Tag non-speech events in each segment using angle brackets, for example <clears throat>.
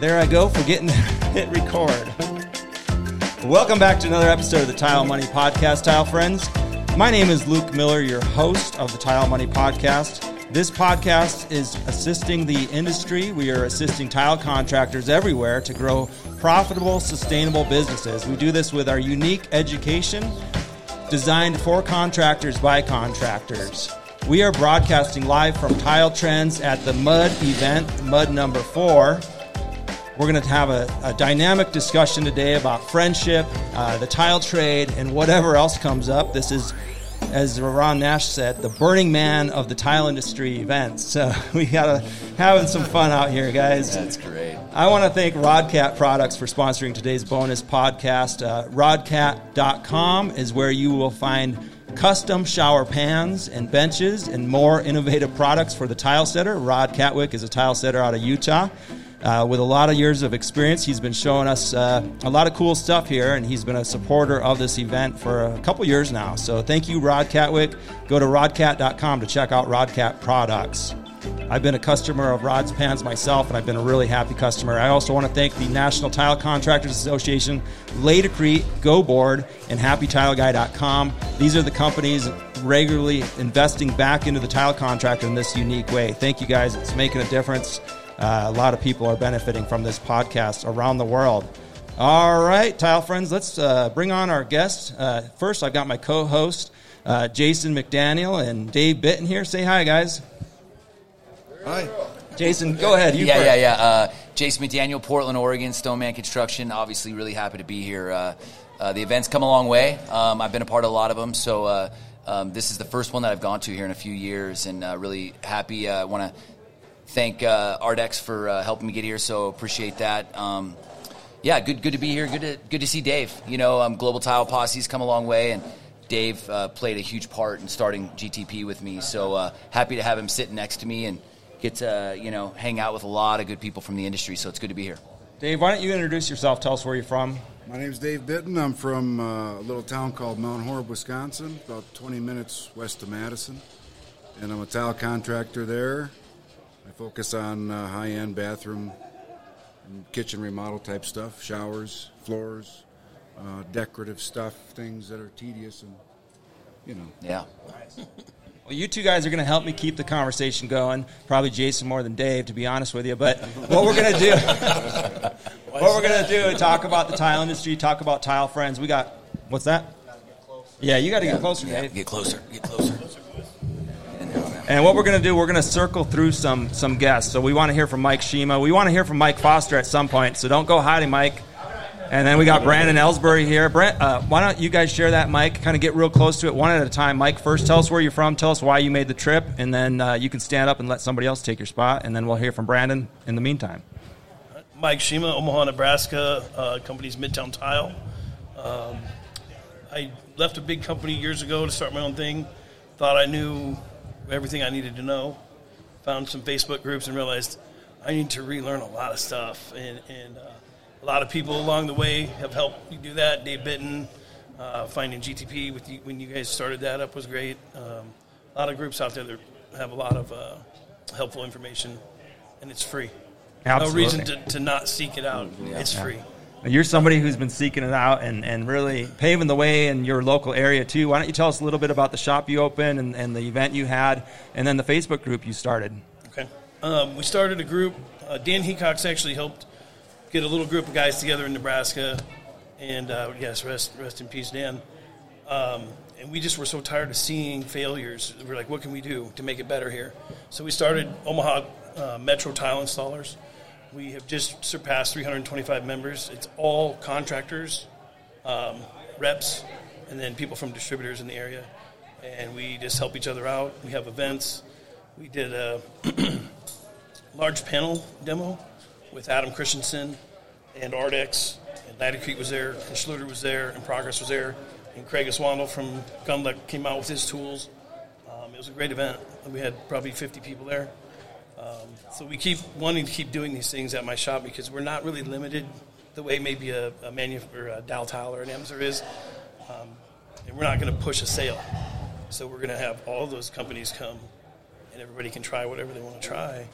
There I go, forgetting to <laughs> hit record. Welcome back to another episode of the Tile Money Podcast, Tile Friends. My name is Luke Miller, your host of the Tile Money Podcast. This podcast is assisting the industry. We are assisting tile contractors everywhere to grow profitable, sustainable businesses. We do this with our unique education designed for contractors by contractors. We are broadcasting live from Tile Trends at the Mud event, Mud number four. We're going to have a, a dynamic discussion today about friendship, uh, the tile trade, and whatever else comes up. This is, as Ron Nash said, the Burning Man of the tile industry events. So <laughs> we got to having some fun out here, guys. That's great. I want to thank Rodcat Products for sponsoring today's bonus podcast. Uh, rodcat.com is where you will find custom shower pans and benches and more innovative products for the tile setter. Rod Catwick is a tile setter out of Utah. Uh, with a lot of years of experience, he's been showing us uh, a lot of cool stuff here, and he's been a supporter of this event for a couple years now. So thank you, Rod Catwick. Go to rodcat.com to check out Rodcat products. I've been a customer of Rod's Pans myself, and I've been a really happy customer. I also want to thank the National Tile Contractors Association, Laticrete, Go Board, and HappyTileGuy.com. These are the companies regularly investing back into the tile contractor in this unique way. Thank you guys. It's making a difference. Uh, a lot of people are benefiting from this podcast around the world. All right, tile friends, let's uh, bring on our guest. Uh, first, I've got my co host, uh, Jason McDaniel, and Dave Bitten here. Say hi, guys. Hi. Jason, go ahead. You yeah, first. yeah, yeah. Uh, Jason McDaniel, Portland, Oregon, Stoneman Construction. Obviously, really happy to be here. Uh, uh, the event's come a long way. Um, I've been a part of a lot of them, so uh, um, this is the first one that I've gone to here in a few years, and uh, really happy. I want to thank uh, Ardex for uh, helping me get here, so appreciate that. Um, yeah, good, good to be here. Good to, good to see Dave. You know, um, Global Tile Posse's come a long way, and Dave uh, played a huge part in starting GTP with me. So uh, happy to have him sitting next to me and get to you know hang out with a lot of good people from the industry. So it's good to be here. Dave, why don't you introduce yourself? Tell us where you're from. My name's Dave Bitten. I'm from uh, a little town called Mount Horeb, Wisconsin, about 20 minutes west of Madison. And I'm a tile contractor there. I focus on uh, high end bathroom and kitchen remodel type stuff showers, floors, uh, decorative stuff, things that are tedious and, you know. Yeah. Well, you two guys are going to help me keep the conversation going. Probably Jason more than Dave, to be honest with you. But what we're going to do, <laughs> what we're going to do, is talk about the tile industry, talk about tile friends. We got what's that? Yeah, you got to get closer, Yeah, Dave. get closer. Get closer. And what we're going to do, we're going to circle through some some guests. So we want to hear from Mike Shima. We want to hear from Mike Foster at some point. So don't go hiding, Mike. And then we got Brandon Ellsbury here. Brent, uh, why don't you guys share that mic? Kind of get real close to it, one at a time. Mike, first tell us where you're from. Tell us why you made the trip, and then uh, you can stand up and let somebody else take your spot, and then we'll hear from Brandon in the meantime. Mike Shima, Omaha, Nebraska. Uh, company's Midtown Tile. Um, I left a big company years ago to start my own thing. Thought I knew everything I needed to know. Found some Facebook groups and realized I need to relearn a lot of stuff. And, and uh, a lot of people along the way have helped me do that. Dave Bitten, uh, finding GTP with you, when you guys started that up was great. Um, a lot of groups out there that have a lot of uh, helpful information, and it's free. Absolutely. No reason to, to not seek it out. it's free. You're somebody who's been seeking it out and, and really paving the way in your local area, too. Why don't you tell us a little bit about the shop you opened and, and the event you had, and then the Facebook group you started? Okay. Um, we started a group. Uh, Dan Hecox actually helped get a little group of guys together in Nebraska, and uh, yes, rest rest in peace, Dan. Um, and we just were so tired of seeing failures. We are like, what can we do to make it better here? So we started Omaha uh, Metro Tile Installers. We have just surpassed 325 members. It's all contractors, um, reps, and then people from distributors in the area. And we just help each other out. We have events. We did a <clears throat> large panel demo with Adam Christensen and Ardex, and Creek was there, and Schluter was there, and Progress was there, and Craig Aswandel from Gundlach came out with his tools. Um, it was a great event. We had probably 50 people there. Um, so we keep wanting to keep doing these things at my shop because we're not really limited the way maybe a, a, manu- or a Daltile or an Emser is. Um, and we're not going to push a sale. So we're going to have all those companies come, and everybody can try whatever they want to try.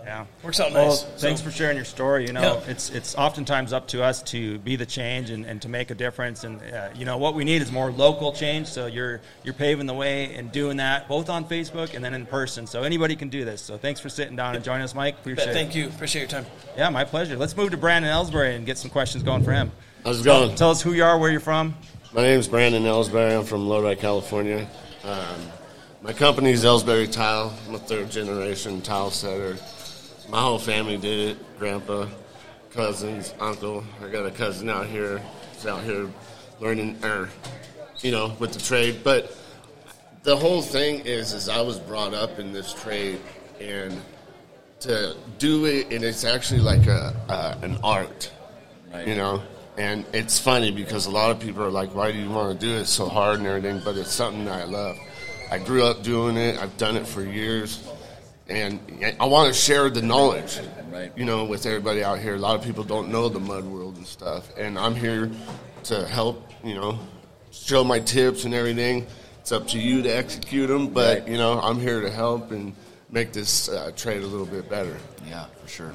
And Yeah, works out well, nice. Thanks So- for sharing your story. You know, Yeah. it's it's oftentimes up to us to be the change and, and to make a difference. And uh, you know what we need is more local change. So you're you're paving the way and doing that both on Facebook and then in person. So anybody can do this. So thanks for sitting down and joining us, Mike. Appreciate Bet, thank it. you. Appreciate your time. Yeah, my pleasure. Let's move to Brandon Ellsbury and get some questions going for him. How's it going? Tell us who you are, where you're from. My name is Brandon Ellsbury. I'm from Lodi, California. Um, my company is Ellsbury Tile. I'm a third generation tile setter. My whole family did it grandpa, cousins, uncle. I got a cousin out here. He's out here learning, er, you know, with the trade. But the whole thing is, is I was brought up in this trade and to do it, and it's actually like a, uh, an art Right. you know and it's funny because a lot of people are like why do you want to do it so hard and everything but it's something that i love i grew up doing it i've done it for years and i want to share the knowledge Right. you know with everybody out here a lot of people don't know the mud world and stuff and i'm here to help you know show my tips and everything it's up to you to execute them but Right. you know i'm here to help and make this uh, trade a little bit better Yeah, for sure.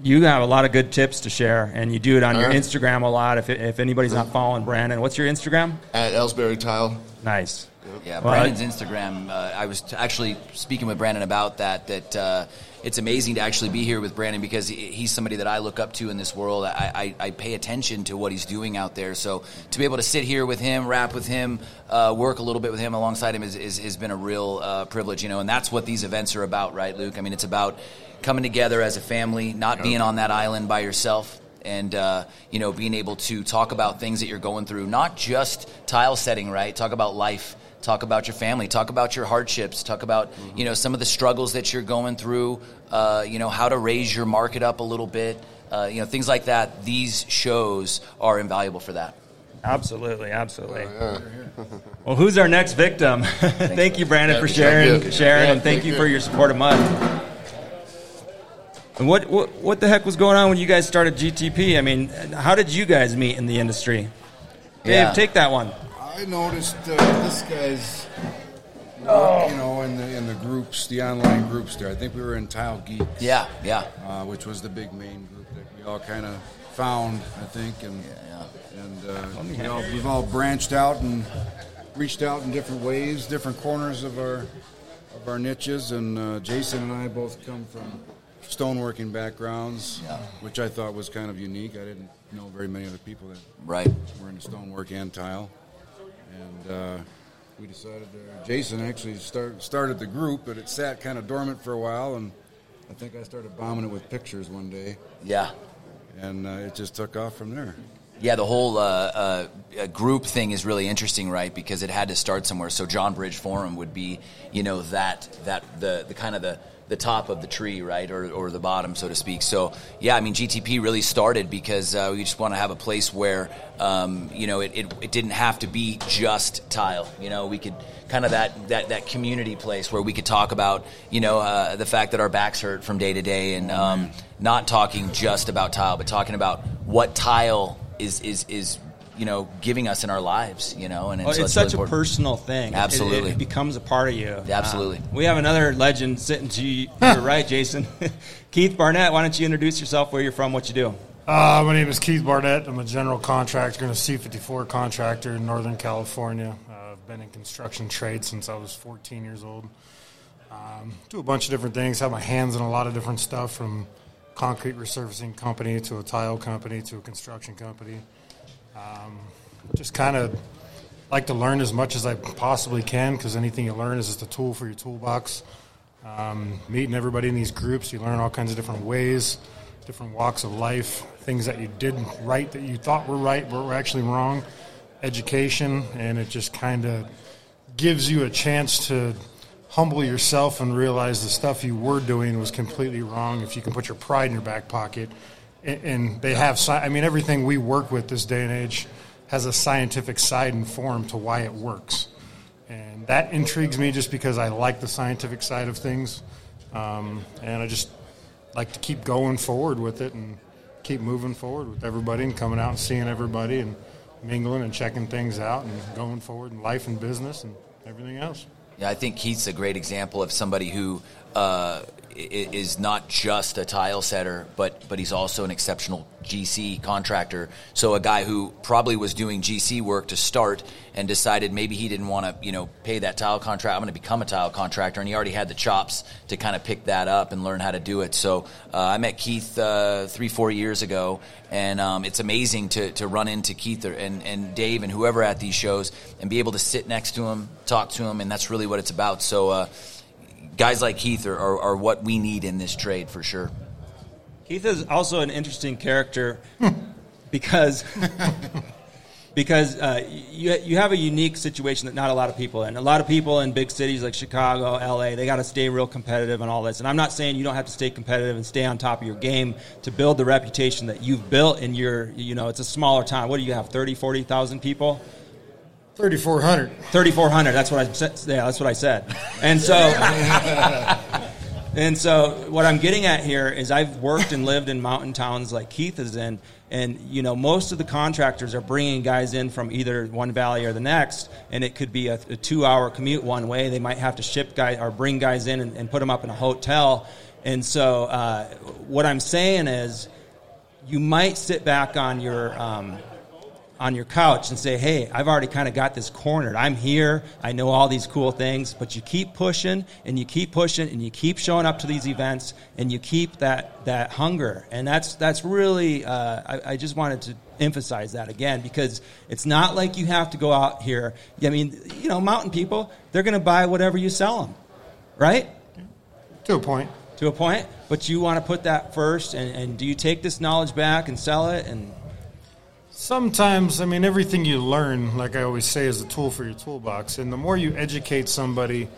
You have a lot of good tips to share, and you do it on your Uh-huh. Instagram a lot. If, if anybody's not following Brandon, what's your Instagram? at ellsbury tile Nice. Yeah, Well, Brandon's Instagram. Uh, I was t- actually speaking with Brandon about that. That uh, it's amazing to actually be here with Brandon because he, he's somebody that I look up to in this world. I, I, I pay attention to what he's doing out there. So to be able to sit here with him, rap with him, uh, work a little bit with him alongside him is, is, has been a real uh, privilege. You know, and that's what these events are about, right, Luke? I mean, it's about coming together as a family, not being on that island by yourself and uh, you know being able to talk about things that you're going through not just tile setting right talk about life talk about your family talk about your hardships talk about you know some of the struggles that you're going through uh, you know how to raise your market up a little bit uh, you know things like that these shows are invaluable for that Absolutely, absolutely. <laughs> well, who's our next victim? <laughs> thank you, Brandon, for sharing, Yeah. sharing, Yeah, and thank thank you you. for your support of Mud. And what, what what the heck was going on when you guys started GTP? I mean, how did you guys meet in the industry? Dave, Yeah. take that one. I noticed uh, this guy's, you know, in the in the groups, the online groups. There, I think we were in Tile Geeks, yeah yeah uh, which was the big main group that we all kind of found. I think, and yeah and uh, we all, we've all branched out and reached out in different ways, different corners of our of our niches. And uh, Jason and I both come from stoneworking backgrounds, Yeah. which I thought was kind of unique. I didn't know very many other people that right we're into stonework and tile, and uh, we decided. Uh, Jason actually start, started the group, but it sat kind of dormant for a while, and I think I started bombing it with pictures one day, yeah and uh, it just took off from there. Yeah, the whole uh, uh, uh, group thing is really interesting, right? Because it had to start somewhere. So John Bridge Forum would be, you know, that that the the kind of the the top of the tree, right, or or the bottom, so to speak. So yeah, I mean, GTP really started because uh, we just want to have a place where, um, you know, it, it it didn't have to be just tile. You know, we could kind of that that that community place where we could talk about, you know, uh, the fact that our backs hurt from day to day, and um, not talking just about tile, but talking about what tile is is is you know giving us in our lives you know and, Well, so it's really such a personal thing. It- it- Absolutely. it, becomes a part of you. Absolutely. Uh, we have another legend sitting to <laughs> your right, Jason. <laughs> Keith Barnett. Why don't you introduce yourself? Where you're from? What you do? Uh, my name is Keith Barnett. I'm a general contractor and a C54 contractor in Northern California. Uh, I've been in construction trade since I was 14 years old. Um, do a bunch of different things. Have my hands in a lot of different stuff, from concrete resurfacing company to a tile company to a construction company. Um, just kind of like to learn as much as I possibly can because anything you learn is just a tool for your toolbox. Um, meeting everybody in these groups, you learn all kinds of different ways, different walks of life, things that you did right that you thought were right but were actually wrong, education, and it just kind of gives you a chance to humble yourself and realize the stuff you were doing was completely wrong if you can put your pride in your back pocket. And, they have, I mean, everything we work with this day and age has a scientific side and form to why it works. And that intrigues me just because I like the scientific side of things. Um, and I just like to keep going forward with it and keep moving forward with everybody and coming out and seeing everybody and mingling and checking things out and going forward in life and business and everything else. Yeah, I think Keith's a great example of somebody who uh, is not just a tile setter, but but he's also an exceptional GC contractor. So a guy who probably was doing GC work to start and decided maybe he didn't want to you know pay that tile contract. I'm going to become a tile contractor, and he already had the chops to kind of pick that up and learn how to do it. So uh, I met Keith uh, three four years ago, and um, it's amazing to to run into Keith and and Dave and whoever at these shows and be able to sit next to him, talk to him, and that's really what it's about. So. Uh, guys like Keith are, are, are what we need in this trade for sure. Keith is also an interesting character <laughs> because because uh, you you have a unique situation that not a lot of people in. A lot of people in big cities like Chicago, LA, they got to stay real competitive and all this. And I'm not saying you don't have to stay competitive and stay on top of your game to build the reputation that you've built in your you know it's a smaller town. What do you have 30, 40,000 people? 3,400. 3,400. That's what I said. Yeah, that's what I said. And so, and so, what I'm getting at here is I've worked and lived in mountain towns like Keith is in, and you know, most of the contractors are bringing guys in from either one valley or the next, and it could be a, a two-hour commute one way. They might have to ship guys or bring guys in and, and put them up in a hotel. And so, uh, what I'm saying is, you might sit back on your um, on your couch and say, hey, I've already kind of got this cornered. I'm here. I know all these cool things. But you keep pushing and you keep pushing and you keep showing up to these events and you keep that, that hunger. And that's, that's really, uh, I, I just wanted to emphasize that again because it's not like you have to go out here. I mean, you know, mountain people, they're going to buy whatever you sell them, right? To a point. To a point. But you want to put that first. And, and do you take this knowledge back and sell it? And Sometimes, I mean, everything you learn, like I always say, is a tool for your toolbox. And the more you educate somebody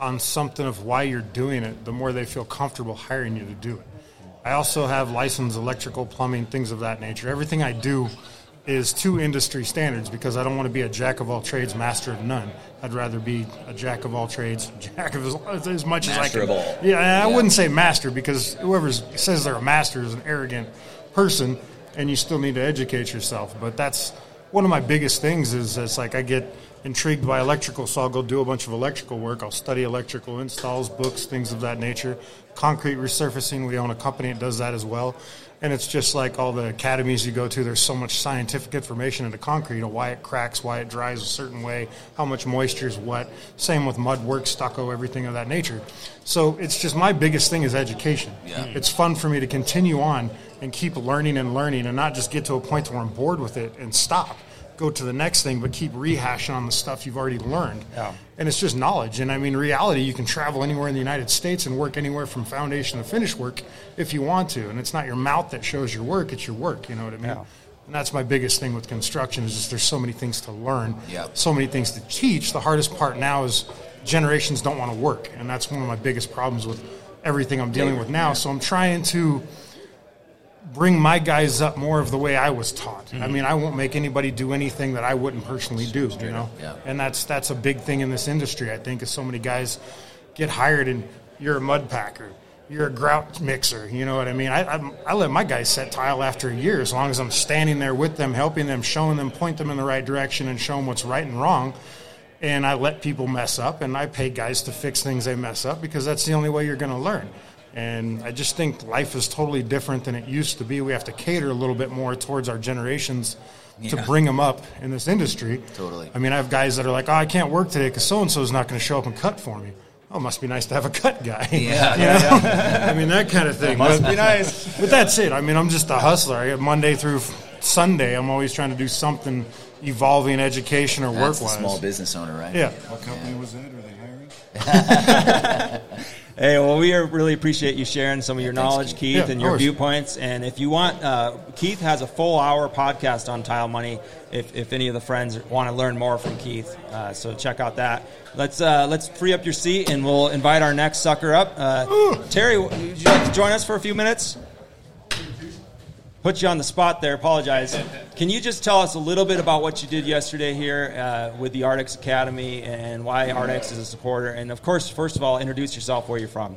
on something of why you're doing it, the more they feel comfortable hiring you to do it. I also have licensed electrical, plumbing, things of that nature. Everything I do is to industry standards because I don't want to be a jack of all trades, master of none. I'd rather be a jack of all trades, <laughs> jack of as, as much master as I can. Of all. Yeah, I wouldn't say master because whoever says they're a master is an arrogant person and you still need to educate yourself. But that's one of my biggest things is it's like I get intrigued by electrical, so I'll go do a bunch of electrical work. I'll study electrical installs, books, things of that nature. Concrete resurfacing, we own a company that does that as well. And it's just like all the academies you go to, there's so much scientific information into concrete, you know, why it cracks, why it dries a certain way, how much moisture is wet. Same with mud work, stucco, everything of that nature. So it's just my biggest thing is education. Yeah. Mm. It's fun for me to continue on and keep learning and learning and not just get to a point where I'm bored with it and stop. Go to the next thing, but keep rehashing on the stuff you've already learned. Yeah. And it's just knowledge. And I mean, reality, you can travel anywhere in the United States and work anywhere from foundation to finish work if you want to. And it's not your mouth that shows your work, it's your work. You know what I mean? Yeah. And that's my biggest thing with construction is just there's so many things to learn, Yep. so many things to teach. The hardest part now is generations don't want to work, and that's one of my biggest problems with everything I'm dealing with now. So I'm trying to bring my guys up more of the way I was taught. I mean, I won't make anybody do anything that I wouldn't personally do, you know. yeah. And that's that's a big thing in this industry. I think is so many guys get hired and you're a mud packer. You're a grout mixer, you know what I mean. I, I I let my guys set tile after a year, as long as I'm standing there with them, helping them, showing them, point them in the right direction, and show them what's right and wrong. And I let people mess up, and I pay guys to fix things they mess up because that's the only way you're going to learn. And I just think life is totally different than it used to be. We have to cater a little bit more towards our generations to bring them up in this industry. Totally. I mean, I have guys that are like, "Oh, I can't work today because so and so is not going to show up and cut for me." Oh, must be nice to have a cut guy. Yeah, <laughs> You know? <laughs> I mean, that kind of thing. must But- be nice. <laughs> But that's it. I mean, I'm just a hustler. I get Monday through Sunday. I'm always trying to do something evolving education or That's work the wise. small business owner, right? Yeah. What company was that? Are they hiring? Hey, well, we really appreciate you sharing some of your thanks, knowledge, Keith. Keith, Yeah, and your viewpoints. And if you want, uh, Keith has a full hour podcast on tile money. If, if any of the friends want to learn more from Keith, uh, so check out that. Let's uh, let's free up your seat, and we'll invite our next sucker up. Uh, Terry, would you like to join us for a few minutes? Put you on the spot there. Apologize. Can you just tell us a little bit about what you did yesterday here uh, with the Ardex Academy and why Ardex is a supporter? And of course, first of all, introduce yourself. Where you're from.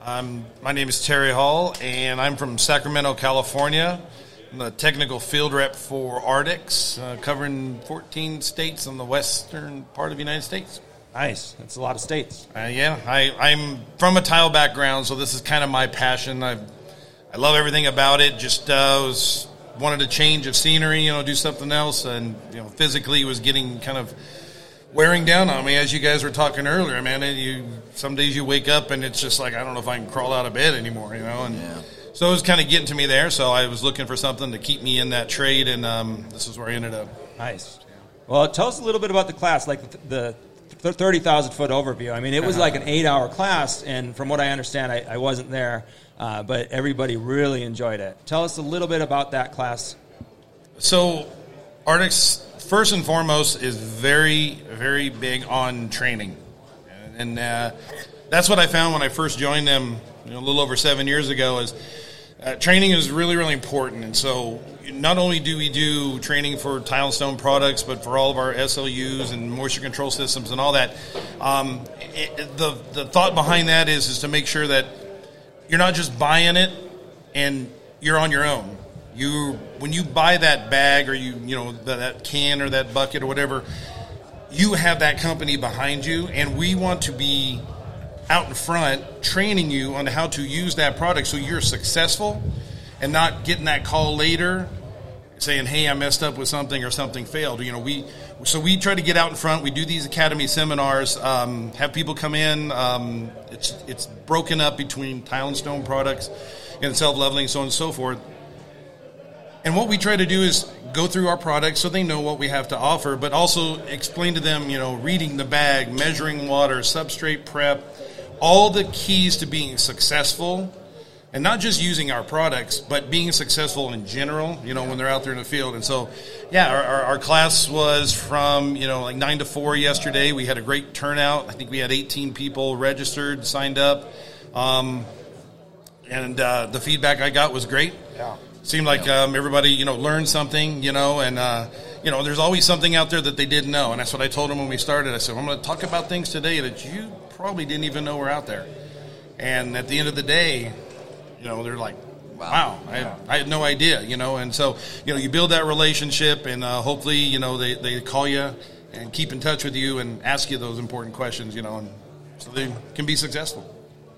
Um, my name is Terry Hall, and I'm from Sacramento, California. I'm the technical field rep for Ardex, uh, covering 14 states on the western part of the United States. Nice. That's a lot of states. Uh, yeah, I, I'm from a tile background, so this is kind of my passion. I I love everything about it. Just uh, was wanted a change of scenery, you know, do something else, and you know, physically was getting kind of wearing down on me as you guys were talking earlier. Man, and you some days you wake up and it's just like I don't know if I can crawl out of bed anymore, you know, and. Yeah. So it was kind of getting to me there. So I was looking for something to keep me in that trade, and um, this is where I ended up. Nice. Well, tell us a little bit about the class, like the, the 30,000 foot overview. I mean, it was like an eight hour class, and from what I understand, I, I wasn't there, uh, but everybody really enjoyed it. Tell us a little bit about that class. So, Ardex, first and foremost, is very, very big on training. And uh, that's what I found when I first joined them you know, a little over seven years ago is uh, training is really, really important. And so not only do we do training for tile and stone products, but for all of our SLUs and moisture control systems and all that. Um, it, the, the thought behind that is, is to make sure that you're not just buying it and you're on your own. You when you buy that bag or you you know that, can or that bucket or whatever, you have that company behind you, and we want to be out in front training you on how to use that product so you're successful and not getting that call later saying hey i messed up with something or something failed you know we so we try to get out in front. We do these academy seminars um, have people come in um, it's it's broken up between tile and stone products and self-leveling so on and so forth. And what we try to do is go through our products so they know what we have to offer, but also explain to them, you know, reading the bag, measuring water, substrate prep, all the keys to being successful and not just using our products, but being successful in general, you know, when they're out there in the field. And so, yeah, our, our, our, class was from, you know, like 9 to 4 yesterday. We had a great turnout. I think we had 18 people registered, signed up. Um, and uh, the feedback I got was great. Yeah. Seemed like um, everybody, you know, learned something, you know, and, uh, you know, there's always something out there that they didn't know. And that's what I told them when we started. I said, I'm going to talk about things today that you probably didn't even know were out there. And at the end of the day, you know, they're like, wow, I, I, had no idea, you know. And so, you know, you build that relationship, and uh, hopefully, you know, they, they call you and keep in touch with you and ask you those important questions, you know, and so they can be successful.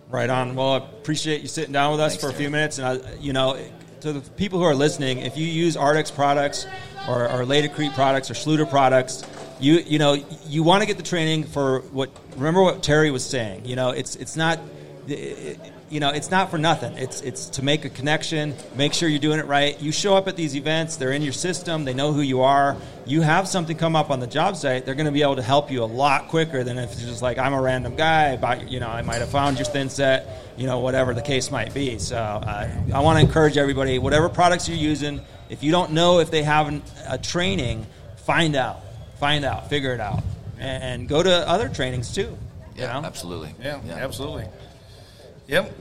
Right on. Well, I appreciate you sitting down with us Thanks, for a Terry. few minutes. And, I, you know, to the people who are listening, if you use Ardex products or, or Laticrete products or Schluter products, you you know you want to get the training for what. Remember what Terry was saying. You know, it's it's not. It, you know, it's not for nothing. It's it's to make a connection, make sure you're doing it right. You show up at these events; they're in your system. They know who you are. You have something come up on the job site; they're going to be able to help you a lot quicker than if it's just like I'm a random guy. About you know, I might have found your thin set. You know, whatever the case might be. So uh, I want to encourage everybody: whatever products you're using, if you don't know if they have an, a training, find out, find out, figure it out, and, and go to other trainings too. Yeah, you know? absolutely. Yeah, absolutely. Yep.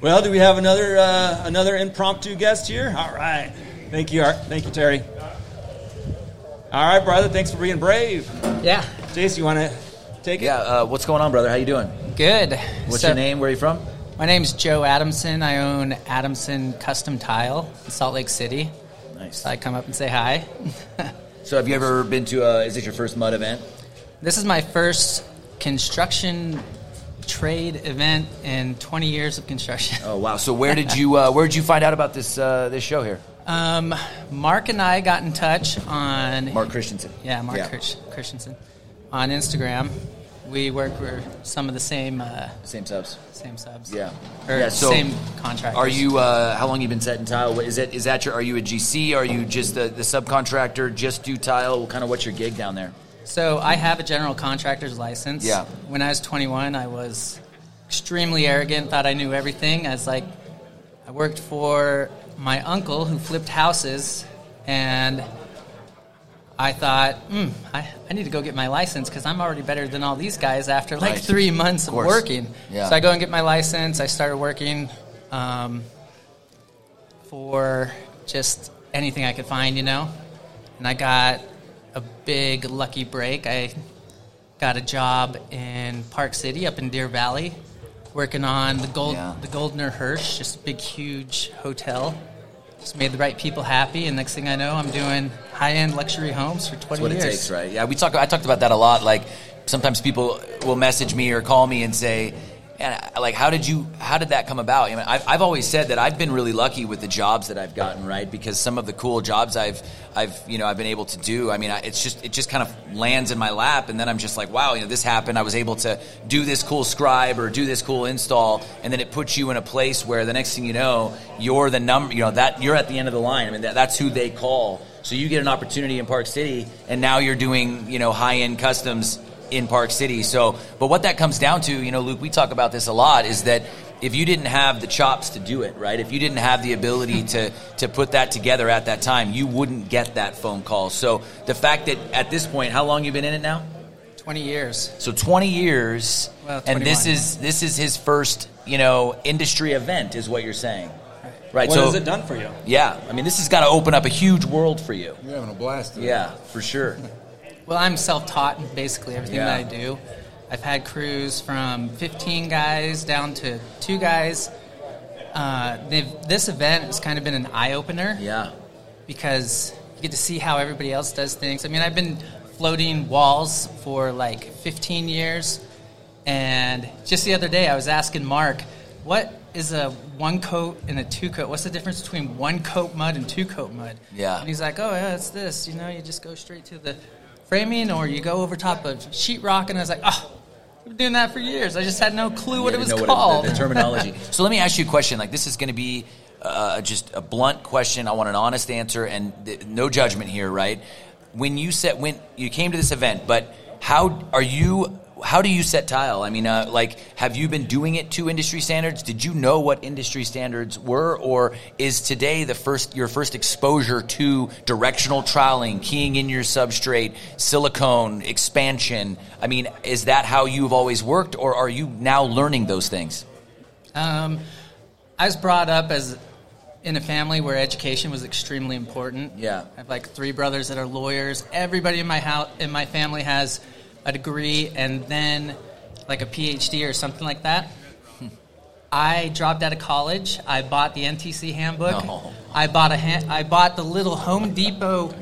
Well, do we have another uh, another impromptu guest here? All right. Thank you, Art. Thank you, Terry. All right, brother. Thanks for being brave. Yeah, Jace, you want to take it? Yeah, uh, what's going on, brother? How you doing? good. What's So, your name? Where are you from? My name's Joe Adamson. I own Adamson Custom Tile in Salt Lake City. Nice. So I come up and say hi. <laughs> So, have you ever been to? A, is this your first mud event? this is my first construction trade event in 20 years of construction. Oh wow! So, where did you? Uh, where did you find out about this uh, this show here? Um, Mark and I got in touch on Mark Christensen. Yeah, Mark Yeah. Christ- Christensen on Instagram. We work for some of the same uh, Same subs. same subs. Yeah. or yeah. So, same contractors. Are you? Uh, how long you been setting tile? Is that? Is that your? Are you a GC? Are you just the, the subcontractor? Just do tile? Kind of what's your gig down there? So I have a general contractor's license. Yeah. When I was 21, I was extremely arrogant, thought I knew everything. I was like, I worked for my uncle who flipped houses, and I thought, hmm, I, I need to go get my license because I'm already better than all these guys after like Right. three months of, course. working. Yeah. So I go and get my license. I started working um, for just anything I could find, you know. And I got a big lucky break. I got a job in Park City up in Deer Valley, working on the gold Yeah. the Goldener Hirsch, just a big huge hotel. Just made the right people happy, and next thing I know, I'm doing high end luxury homes for 20 That's what years. it takes, right? Yeah, we talk. I talked about that a lot. Like sometimes people will message me or call me and say, and uh, like, how did you, how did that come about? I mean, I've, I've always said that I've been really lucky with the jobs that I've gotten, right? Because some of the cool jobs I've, I've, you know, I've been able to do. I mean, I, it's just, it just kind of lands in my lap, and then I'm just like, wow, you know, this happened. I was able to do this cool scribe or do this cool install, and then it puts you in a place where the next thing you know, you're the number, you know, that you're at the end of the line. I mean, that, that's who they call. So you get an opportunity in Park City, and now you're doing, you know, high end customs in Park City. So, but what that comes down to, you know, Luke, we talk about this a lot, is that if you didn't have the chops to do it, right? If you didn't have the ability to to put that together at that time, you wouldn't get that phone call. So the fact that at this point, how long you been in it now? 20 years. So 20 years, Well, and this is this is his first, you know, industry event, is what you're saying, right? What so has it done for you? yeah, I mean, this has got to open up a huge world for you. You're having a blast. today. Yeah, for sure. Well, I'm self-taught in basically everything Yeah. that I do. I've had crews from 15 guys down to two guys. Uh, this event has kind of been an eye opener Yeah, because you get to see how everybody else does things. I mean, I've been floating walls for like 15 years, and just the other day I was asking Mark, what is a one coat and a two coat? What's the difference between one coat mud and two coat mud? Yeah. And he's like, oh yeah, it's this. You know, you just go straight to the framing, or you go over top of sheetrock. And I was like, oh. I've been doing that for years. I just had no clue what it was called. the, the terminology. <laughs> so let me ask you a question. Like this is going to be uh, just a blunt question. I want an honest answer and th- no judgment here, right? When you set when you came to this event, but how are you? How do you set tile? I mean, uh, like, have you been doing it to industry standards? Did you know what industry standards were, or is today the first your first exposure to directional troweling, keying in your substrate, silicone expansion? I mean, is that how you've always worked, or are you now learning those things? Um, I was brought up as in a family where education was extremely important. Yeah. I have like three brothers that are lawyers. Everybody in my house, in my family, has a degree and then like a PhD or something like that. I dropped out of college. I bought the NTC handbook. No. I bought a ha- I bought the little Home Depot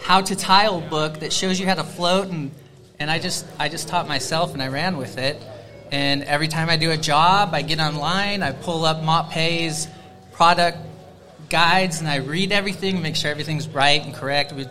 how to tile book that shows you how to float and and I just I just taught myself and I ran with it. And every time I do a job, I get online, I pull up Mapei's product guides and I read everything, make sure everything's right and correct. We-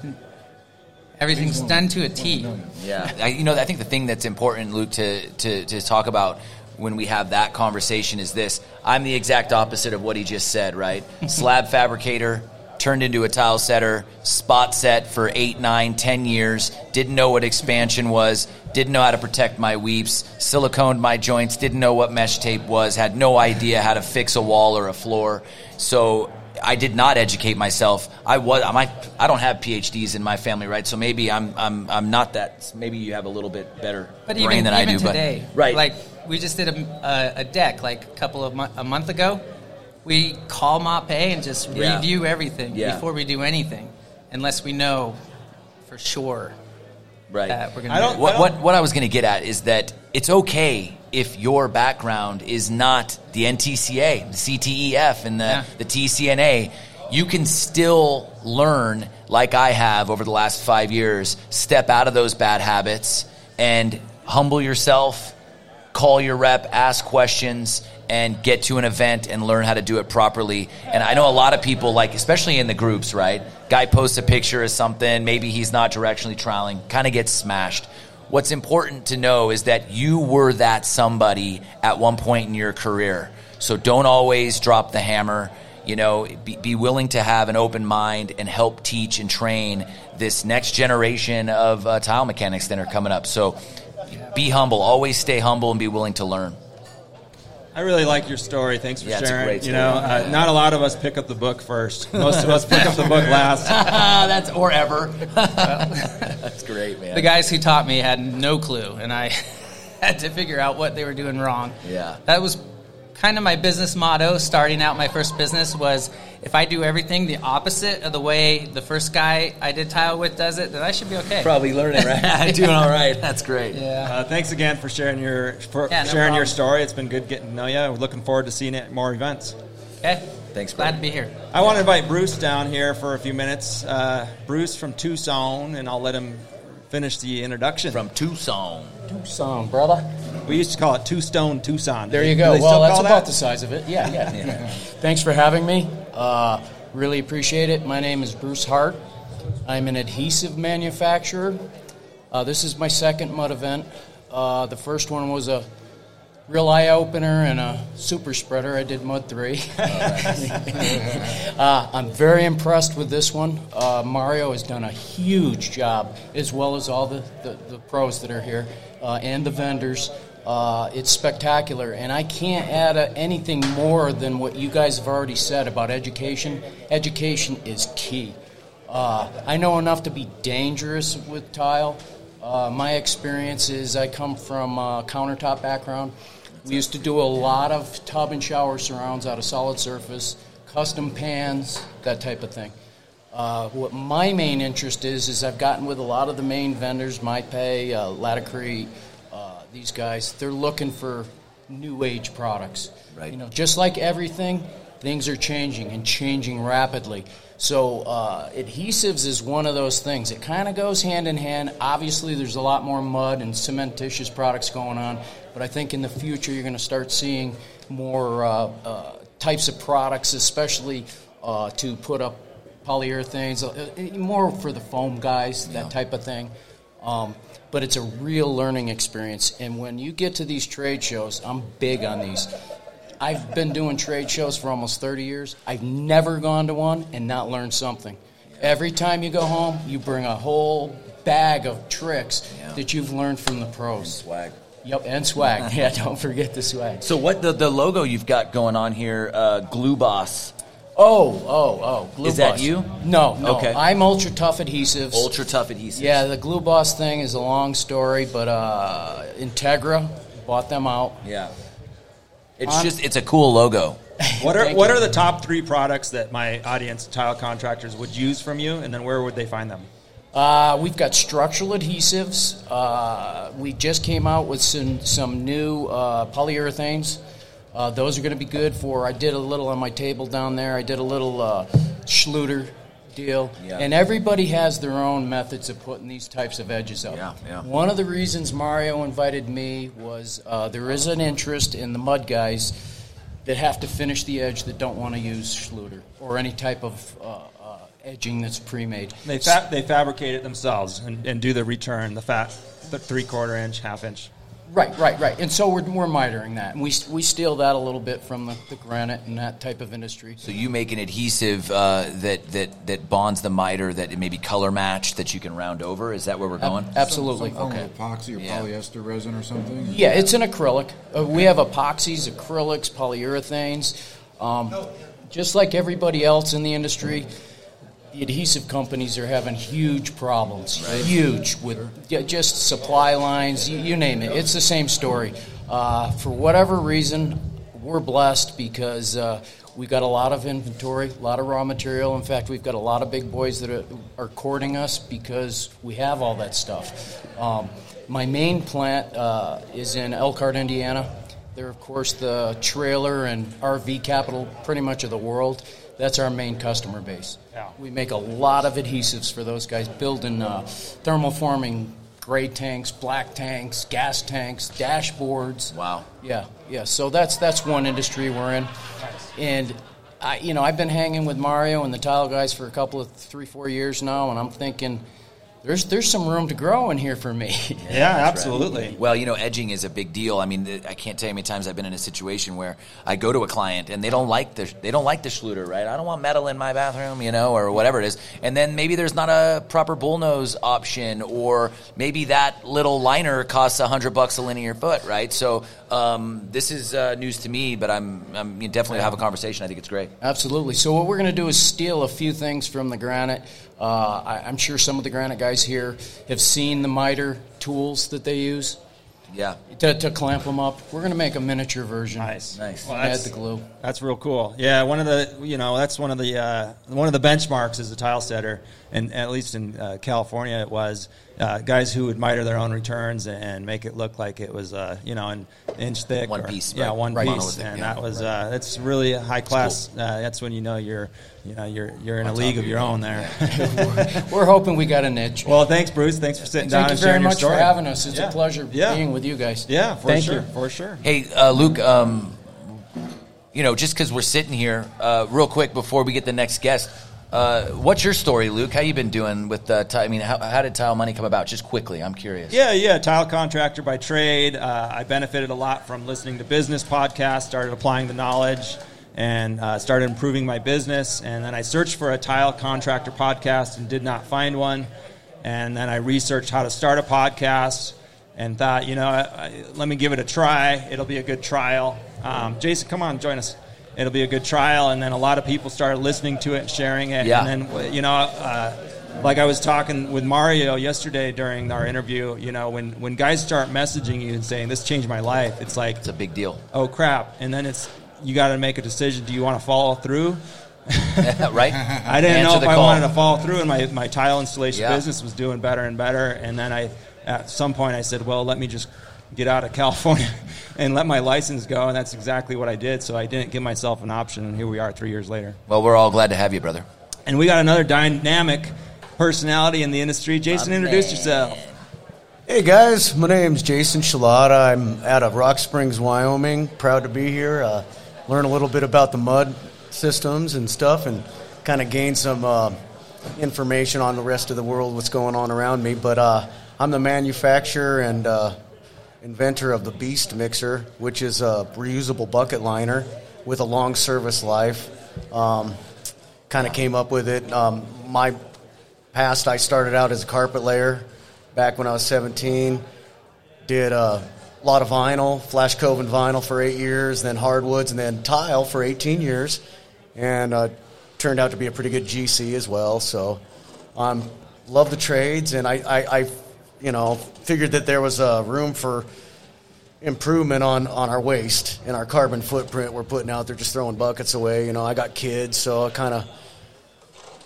Everything's done to a T. Yeah, I, you know, I think the thing that's important, Luke, to, to, to talk about when we have that conversation is this. I'm the exact opposite of what he just said, right? <laughs> Slab fabricator, turned into a tile setter, spot set for eight, nine, ten years, didn't know what expansion was, didn't know how to protect my weeps, siliconed my joints, didn't know what mesh tape was, had no idea how to fix a wall or a floor. So I did not educate myself. I was I might I don't have PhDs in my family, right? So maybe I'm I'm I'm not that. Maybe you have a little bit better But brain even, than I do. But even today, but right, Like we just did a, a, a deck like a couple of mo- a month ago. We call Mapei and just Yeah. review everything Yeah. before we do anything, unless we know for sure right. that we're gonna I to. don't- what, what, what I was going to get at is that it's okay if your background is not the NTCA, the CTEF, and the, Yeah. the TCNA. You can still learn, like I have over the last five years, step out of those bad habits and humble yourself, call your rep, ask questions, and get to an event and learn how to do it properly. And I know a lot of people, like especially in the groups, right? Guy posts a picture of something, maybe he's not directionally troweling, kind of gets smashed. What's important to know is that you were that somebody at one point in your career. So don't always drop the hammer. You know, be, be willing to have an open mind and help teach and train this next generation of uh, tile mechanics that are coming up. So be humble. Always stay humble and be willing to learn. I really like your story. Thanks for Yeah, it's a sharing. great You know, story. uh, not a lot of us pick up the book first. <laughs> Most of us pick up the book last. <laughs> That's or ever. <laughs> That's great, man. the guys who taught me had no clue, and I had to figure out what they were doing wrong. Yeah. that was kind of my business motto. Starting out my first business was if I do everything the opposite of the way the first guy I did tile with does it, then I should be okay. Probably learning, right? <laughs> <laughs> Doing all right. That's great. Yeah. Uh, thanks again for sharing your for Yeah, no sharing your story. It's been good getting to know you. We're looking forward to seeing you at more events. Okay. Thanks, Glad to be here. I want to invite Bruce down here for a few minutes. Uh, Bruce from Tucson, and I'll let him finish the introduction. From Tucson. Tucson, brother. We used to call it two stone Tucson. There you go. Well, that's call about the size of it. Yeah, <laughs> yeah. Thanks for having me. Uh, really appreciate it. My name is Bruce Hart. I'm an adhesive manufacturer. Uh, this is my second mud event. Uh, the first one was a real eye opener and a super spreader. I did mud three. <laughs> uh, I'm very impressed with this one. Uh, Mario has done a huge job, as well as all the, the, the pros that are here uh, and the vendors. Uh, it's spectacular, and I can't add anything more than what you guys have already said about education. Education is key. Uh, I know enough to be dangerous with tile. Uh, my experience is I come from a countertop background. We used to do a lot of tub and shower surrounds out of solid surface, custom pans, that type of thing. Uh, what my main interest is is I've gotten with a lot of the main vendors, Mapei, uh, Laticrete, uh, these guys. They're looking for new age products. Right. You know, just like everything, things are changing and changing rapidly. So uh, adhesives is one of those things. It kind of goes hand in hand. Obviously, there's a lot more mud and cementitious products going on, but I think in the future you're going to start seeing more uh, uh, types of products, especially uh, to put up polyurethanes, uh, uh, more for the foam guys, that type of thing. Um, but it's a real learning experience. And when you get to these trade shows, I'm big on these. I've been doing trade shows for almost 30 years. I've never gone to one and not learned something. Every time you go home, you bring a whole bag of tricks Yeah. that you've learned from the pros. Swag. Yep, and swag. <laughs> yeah, don't forget the swag. So what the the logo you've got going on here, uh, Glue Boss, Oh, oh, oh. Glue Is that Boss. you? No, no. Okay. I'm Ultra Tough Adhesives. ultra tough adhesives. Yeah, the Glue Boss thing is a long story, but uh, Integra bought them out. yeah. It's On- just it's a cool logo. <laughs> What are what you. are the top three products that my audience tile contractors would use from you, and then where would they find them? Uh, we've got structural adhesives. Uh, we just came out with some, some new uh, polyurethanes. Uh, those are going to be good for. I did a little on my table down there. I did a little uh, Schluter deal. Yeah. And everybody has their own methods of putting these types of edges up. Yeah, yeah. One of the reasons Mario invited me was uh, there is an interest in the mud guys that have to finish the edge that don't want to use Schluter or any type of uh, uh, edging that's pre-made. They fa- they fabricate it themselves and, and do the return, the fat, the three quarter inch, half inch. Right, right, right. And so we're, we're mitering that. And we, we steal that a little bit from the, the granite and that type of industry. So you make an adhesive uh, that that that bonds the miter that it may be color matched that you can round over. Is that where we're going? Absolutely. Some form Okay. epoxy or Yeah. polyester resin or something? Yeah, it's an acrylic. Uh, we have epoxies, acrylics, polyurethanes. Um, just like everybody else in the industry, the adhesive companies are having huge problems. Huge with just supply lines, you, you name it. It's the same story. Uh, for whatever reason, we're blessed because uh, we got a lot of inventory, a lot of raw material. In fact, we've got a lot of big boys that are, are courting us because we have all that stuff. Um, my main plant uh, is in Elkhart, Indiana. They're, of course, the trailer and RV capital pretty much of the world. That's our main customer base. Yeah. We make a lot of adhesives for those guys, building uh, thermoforming gray tanks, black tanks, gas tanks, dashboards. Wow. Yeah, yeah. So that's that's one industry we're in, and I, you know, I've been hanging with Mario and the tile guys for a couple of three, four years now, and I'm thinking, there's there's some room to grow in here for me. <laughs> Yeah, absolutely. Well, you know, edging is a big deal. I mean, I can't tell you how many times I've been in a situation where I go to a client and they don't like the they don't like the Schluter, right? I don't want metal in my bathroom, you know, or whatever it is. And then maybe there's not a proper bullnose option, or maybe that little liner costs a hundred bucks a linear foot, right? So um, this is uh, news to me, but I'm I'm you definitely have a conversation. I think it's great. Absolutely. So what we're going to do is steal a few things from the granite. Uh, I, I'm sure some of the granite guys here have seen the miter tools that they use Yeah, to, to clamp them up. We're going to make a miniature version. Nice, Nice. Well, Add that's, the glue. that's real cool. Yeah, one of the you know that's one of the uh, one of the benchmarks as a tile setter, and at least in uh, California it was uh, guys who would miter their own returns and make it look like it was uh, you know an inch thick, One or- piece, yeah, right. one Right. piece, and yeah. that was uh, that's really high class. Uh, that's when you know you're you know you're you're in a league of your own there. <laughs> We're hoping we got a niche. well, thanks, Bruce. Thanks for sitting down Thank you and very sharing your much for story. having us. It's Yeah. a pleasure Yeah. being with you guys. Yeah, for Thank sure, you. for sure. Hey, uh, Luke, um, you know, just because we're sitting here, uh, real quick before we get the next guest, uh, what's your story, Luke? How you been doing with Tile? I mean, how, how did Tile Money come about? Just quickly, I'm curious. Yeah, yeah, tile contractor by trade. Uh, I benefited a lot from listening to business podcasts, started applying the knowledge, and uh, started improving my business. And then I searched for a tile contractor podcast and did not find one. And then I researched how to start a podcast and thought, you know, I, I, let me give it a try. It'll be a good trial. Um, Jason, come on, join us. It'll be a good trial. And then a lot of people started listening to it and sharing it. Yeah. And then, you know, uh, like I was talking with Mario yesterday during our interview, you know, when, when guys start messaging you and saying, this changed my life, it's like, It's a big deal, oh crap. And then it's, you got to make a decision. Do you want to follow through? <laughs> right? <laughs> I didn't Answer know if I call. wanted to follow through, and my, my tile installation Yeah. business was doing better and better. And then I, at some point, I said, well, let me just get out of California <laughs> and let my license go. And that's exactly what I did. So I didn't give myself an option, and here we are three years later. Well, we're all glad to have you, brother. And we got another dynamic personality in the industry. Jason, introduce yourself. Hey guys, my name's Jason Shalata. I'm out of Rock Springs, Wyoming. Proud to be here. Uh, learn a little bit about the mud systems and stuff, and kind of gain some uh, information on the rest of the world, what's going on around me. But uh, I'm the manufacturer and uh, inventor of the Beast Mixer, which is a reusable bucket liner with a long service life. Um, kind of came up with it. Um, my past, I started out as a carpet layer back when I was 17. Did a lot of vinyl, Flash Cove and vinyl for eight years, then hardwoods, and then tile for 18 years, and uh, turned out to be a pretty good GC as well. So, um, love the trades, and I, I, I, you know, figured that there was a room for improvement on, on our waste and our carbon footprint we're putting out there, just throwing buckets away. You know, I got kids, so I kind of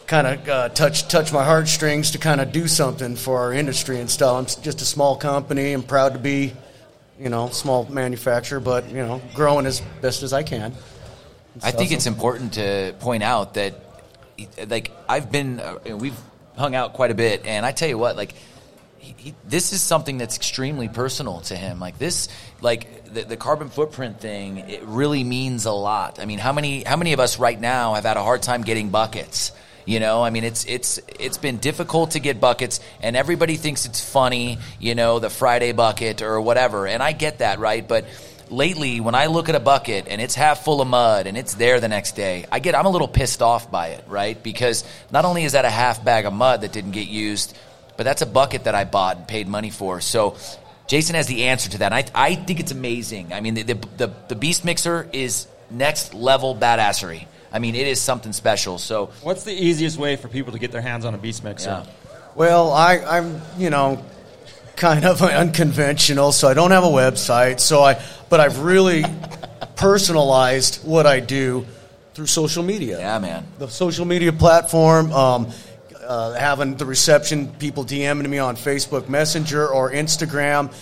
kind of uh, touch touch my heartstrings to kind of do something for our industry and stuff. I'm just a small company. I'm proud to be, you know, small manufacturer, but you know, growing as best as I can. I think it's important to point out that, like, I've been, uh, we've hung out quite a bit, and I tell you what, like, he, this is something that's extremely personal to him. Like this, like the, the carbon footprint thing, it really means a lot. I mean, how many how many of us right now have had a hard time getting buckets? You know, I mean, it's it's it's been difficult to get buckets, and everybody thinks it's funny. You know, the Friday bucket or whatever, and I get that, right? But lately, when I look at a bucket and it's half full of mud and it's there the next day, I get I'm a little pissed off by it, right? Because not only is that a half bag of mud that didn't get used, but that's a bucket that I bought and paid money for. So Jason has the answer to that. And I, I think it's amazing. I mean, the, the, the, the Beast Mixer is next level badassery. I mean, it is something special. So What's the easiest way for people to get their hands on a Beast Mixer? Yeah. Well, I, I'm, you know, kind of <laughs> unconventional, so I don't have a website. So I, but I've really <laughs> personalized what I do through social media. Yeah, man. The social media platform, um, uh, having the reception, people DMing me on Facebook Messenger or Instagram,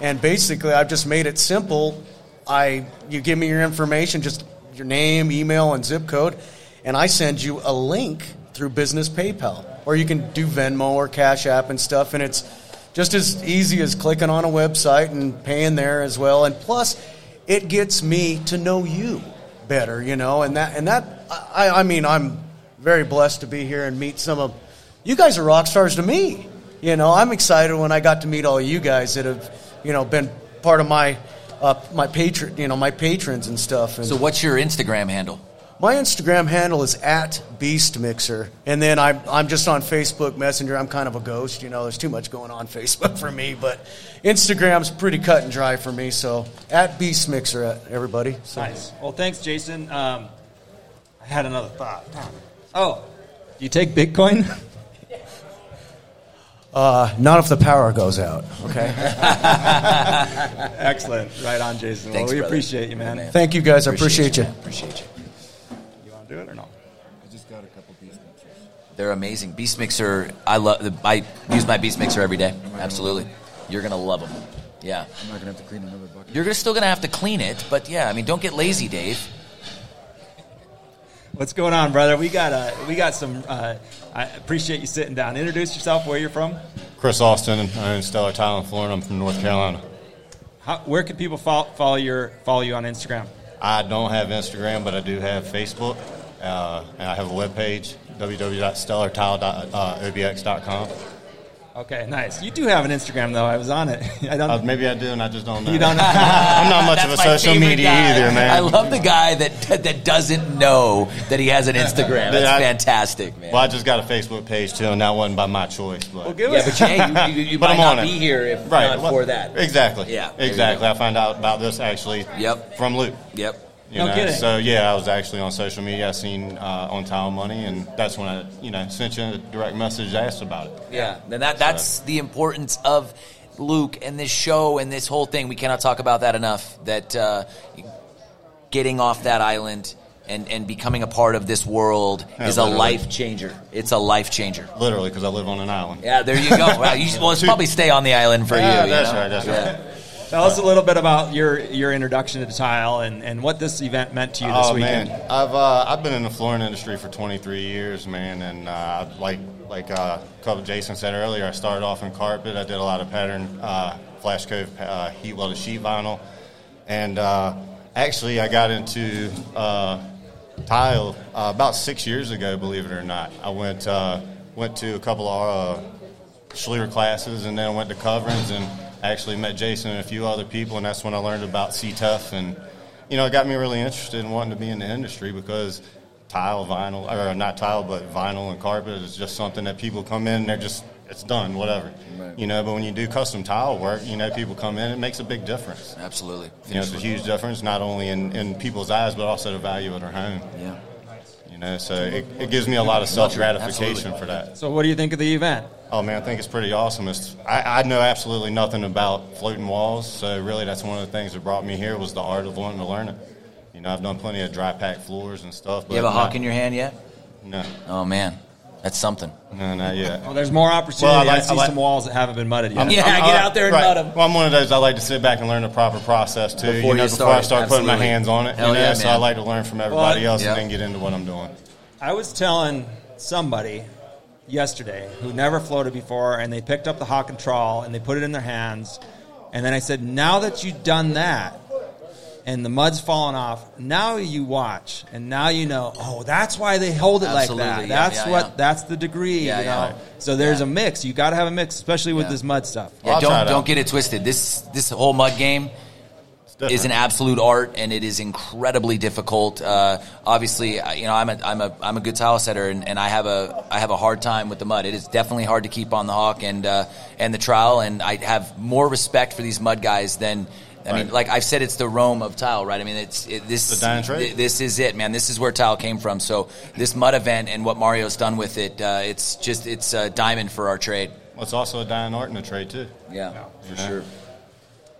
and basically I've just made it simple. I, you give me your information, just your name, email, and zip code, and I send you a link through business PayPal, or you can do Venmo or Cash App and stuff, and it's just as easy as clicking on a website and paying there as well. And plus, it gets me to know you better, you know, and that and that I, I mean I'm very blessed to be here and meet some of you guys are rock stars to me. You know, I'm excited when I got to meet all you guys that have, you know, been part of my uh, my patron, you know, my patrons and stuff. And so what's your Instagram handle? my Instagram handle is at Beast Mixer, and then I'm I'm just on Facebook Messenger. I'm kind of a ghost, you know. There's too much going on <laughs> Facebook for me, but Instagram's pretty cut and dry for me. So at Beast Mixer, uh, everybody. So. Nice. Well, thanks, Jason. Um, I had another thought. Oh, do you take Bitcoin? <laughs> Uh, not if the power goes out. Okay. <laughs> Excellent. Right on, Jason. Thanks, well, we brother. appreciate you, man. Thank you guys. I appreciate you. man. Appreciate you. You want to do it or no? I just got a couple beast mixers. They're amazing. Beast Mixer, I love. I use my Beast Mixer every day. Absolutely, you're gonna love them. Yeah, I'm not gonna have to clean another bucket. you're still gonna have to clean it, but yeah, I mean, don't get lazy, Dave. What's going on, brother? We got uh, we got some. Uh, I appreciate you sitting down. Introduce yourself. Where you're from? Chris Austin. I'm in Stellar Tile in Florida. I'm from North Carolina. How, where can people follow, follow your follow you on Instagram? I don't have Instagram, but I do have Facebook, uh, and I have a webpage www.stellartile.obx.com. Okay, nice. You do have an Instagram though. I was on it. <laughs> I don't. Uh, maybe I do, and I just don't know. You don't <laughs> know. I'm not much of a social media guy. either, man. I love the guy that that doesn't know that he has an Instagram. That's I- fantastic, man. Well, I just got a Facebook page too, and that wasn't by my choice. But Well, good. yeah, but Jay, <laughs> you, you, you But might I'm not on be it. here if right not well, for that. Exactly. Yeah, Exactly. I found out about this actually. Yep. From Luke. Yep. You No know, kidding. so yeah, I was actually on social media. I seen uh, on Tile Money, and that's when I, you know, sent you a direct message, asked about it. Yeah, and that that's the importance of Luke and this show and this whole thing. We cannot talk about that enough. That uh, getting off that island and, and becoming a part of this world Yeah, is a literally. life changer. It's a life changer. Literally, because I live on an island. Yeah, there you go. Wow, you, <laughs> well, it's probably stay on the island for Yeah, you. you that's know? right. That's Yeah. right. Tell us a little bit about your your introduction to tile and, and what this event meant to you this oh weekend. man, I've uh, I've been in the flooring industry for 23 years, man, and uh, like like uh, couple Jason said earlier, I started off in carpet. I did a lot of pattern uh, flash cove uh, heat welded sheet vinyl, and uh, actually I got into uh, tile uh, about six years ago. Believe it or not, I went uh, went to a couple of uh, Schluter classes, and then I went to coverings and actually met Jason and a few other people, and that's when I learned about CTEF, and you know, it got me really interested in wanting to be in the industry because tile, vinyl, or not tile, but vinyl and carpet is just something that people come in and they're just it's done, whatever, you know. But when you do custom tile work, you know, people come in, it makes a big difference. Absolutely. You know, it's a huge difference, not only in, in people's eyes, but also the value of their home. Yeah. You know, so it, it gives me a lot of self gratification for that. So, what do you think of the event? Oh man, I think it's pretty awesome. It's, I, I know absolutely nothing about floating walls, so really that's one of the things that brought me here was the art of wanting to learn it. You know, I've done plenty of dry pack floors and stuff. But You have a hawk not- in your hand yet? No, Oh man, that's something. no, not yet. Well, there's more opportunity. Well, I I, see I like- some walls that haven't been mudded yet. Yeah, I'm- get out there and right. them. Well, I'm one of those. I like to sit back and learn the proper process too. Before you know, you before I start, start putting my hands on it. Hell you know, yeah, so. I like to learn from everybody Well, else yeah. and then get into what I'm doing. I was telling somebody yesterday who never floated before, and they picked up the hawk and trowel and they put it in their hands, and then I said, "Now that you've done that, and the mud's fallen off, now you watch, and now you know. Oh, that's why they hold it Absolutely, like that. yeah, That's yeah, what. yeah. That's the degree. Yeah, you know. yeah. So there's Yeah. a mix. You got to have a mix, especially with Yeah. this mud stuff. Yeah, don't don't get it twisted. This this whole mud game is an absolute art, and it is incredibly difficult. Uh, obviously, you know, I'm a I'm a I'm a good tile setter, and, and I have a I have a hard time with the mud. It is definitely hard to keep on the hawk and uh, and the trowel, and I have more respect for these mud guys than. I mean, like I've said, it's the Rome of tile, right? I mean, it's it, this. The dying trade. th- This is it, man. This is where tile came from. So this mud event and what Mario's done with it, uh, it's just it's a diamond for our trade. Well, it's also a dying art in the trade too. Yeah, for Yeah. sure.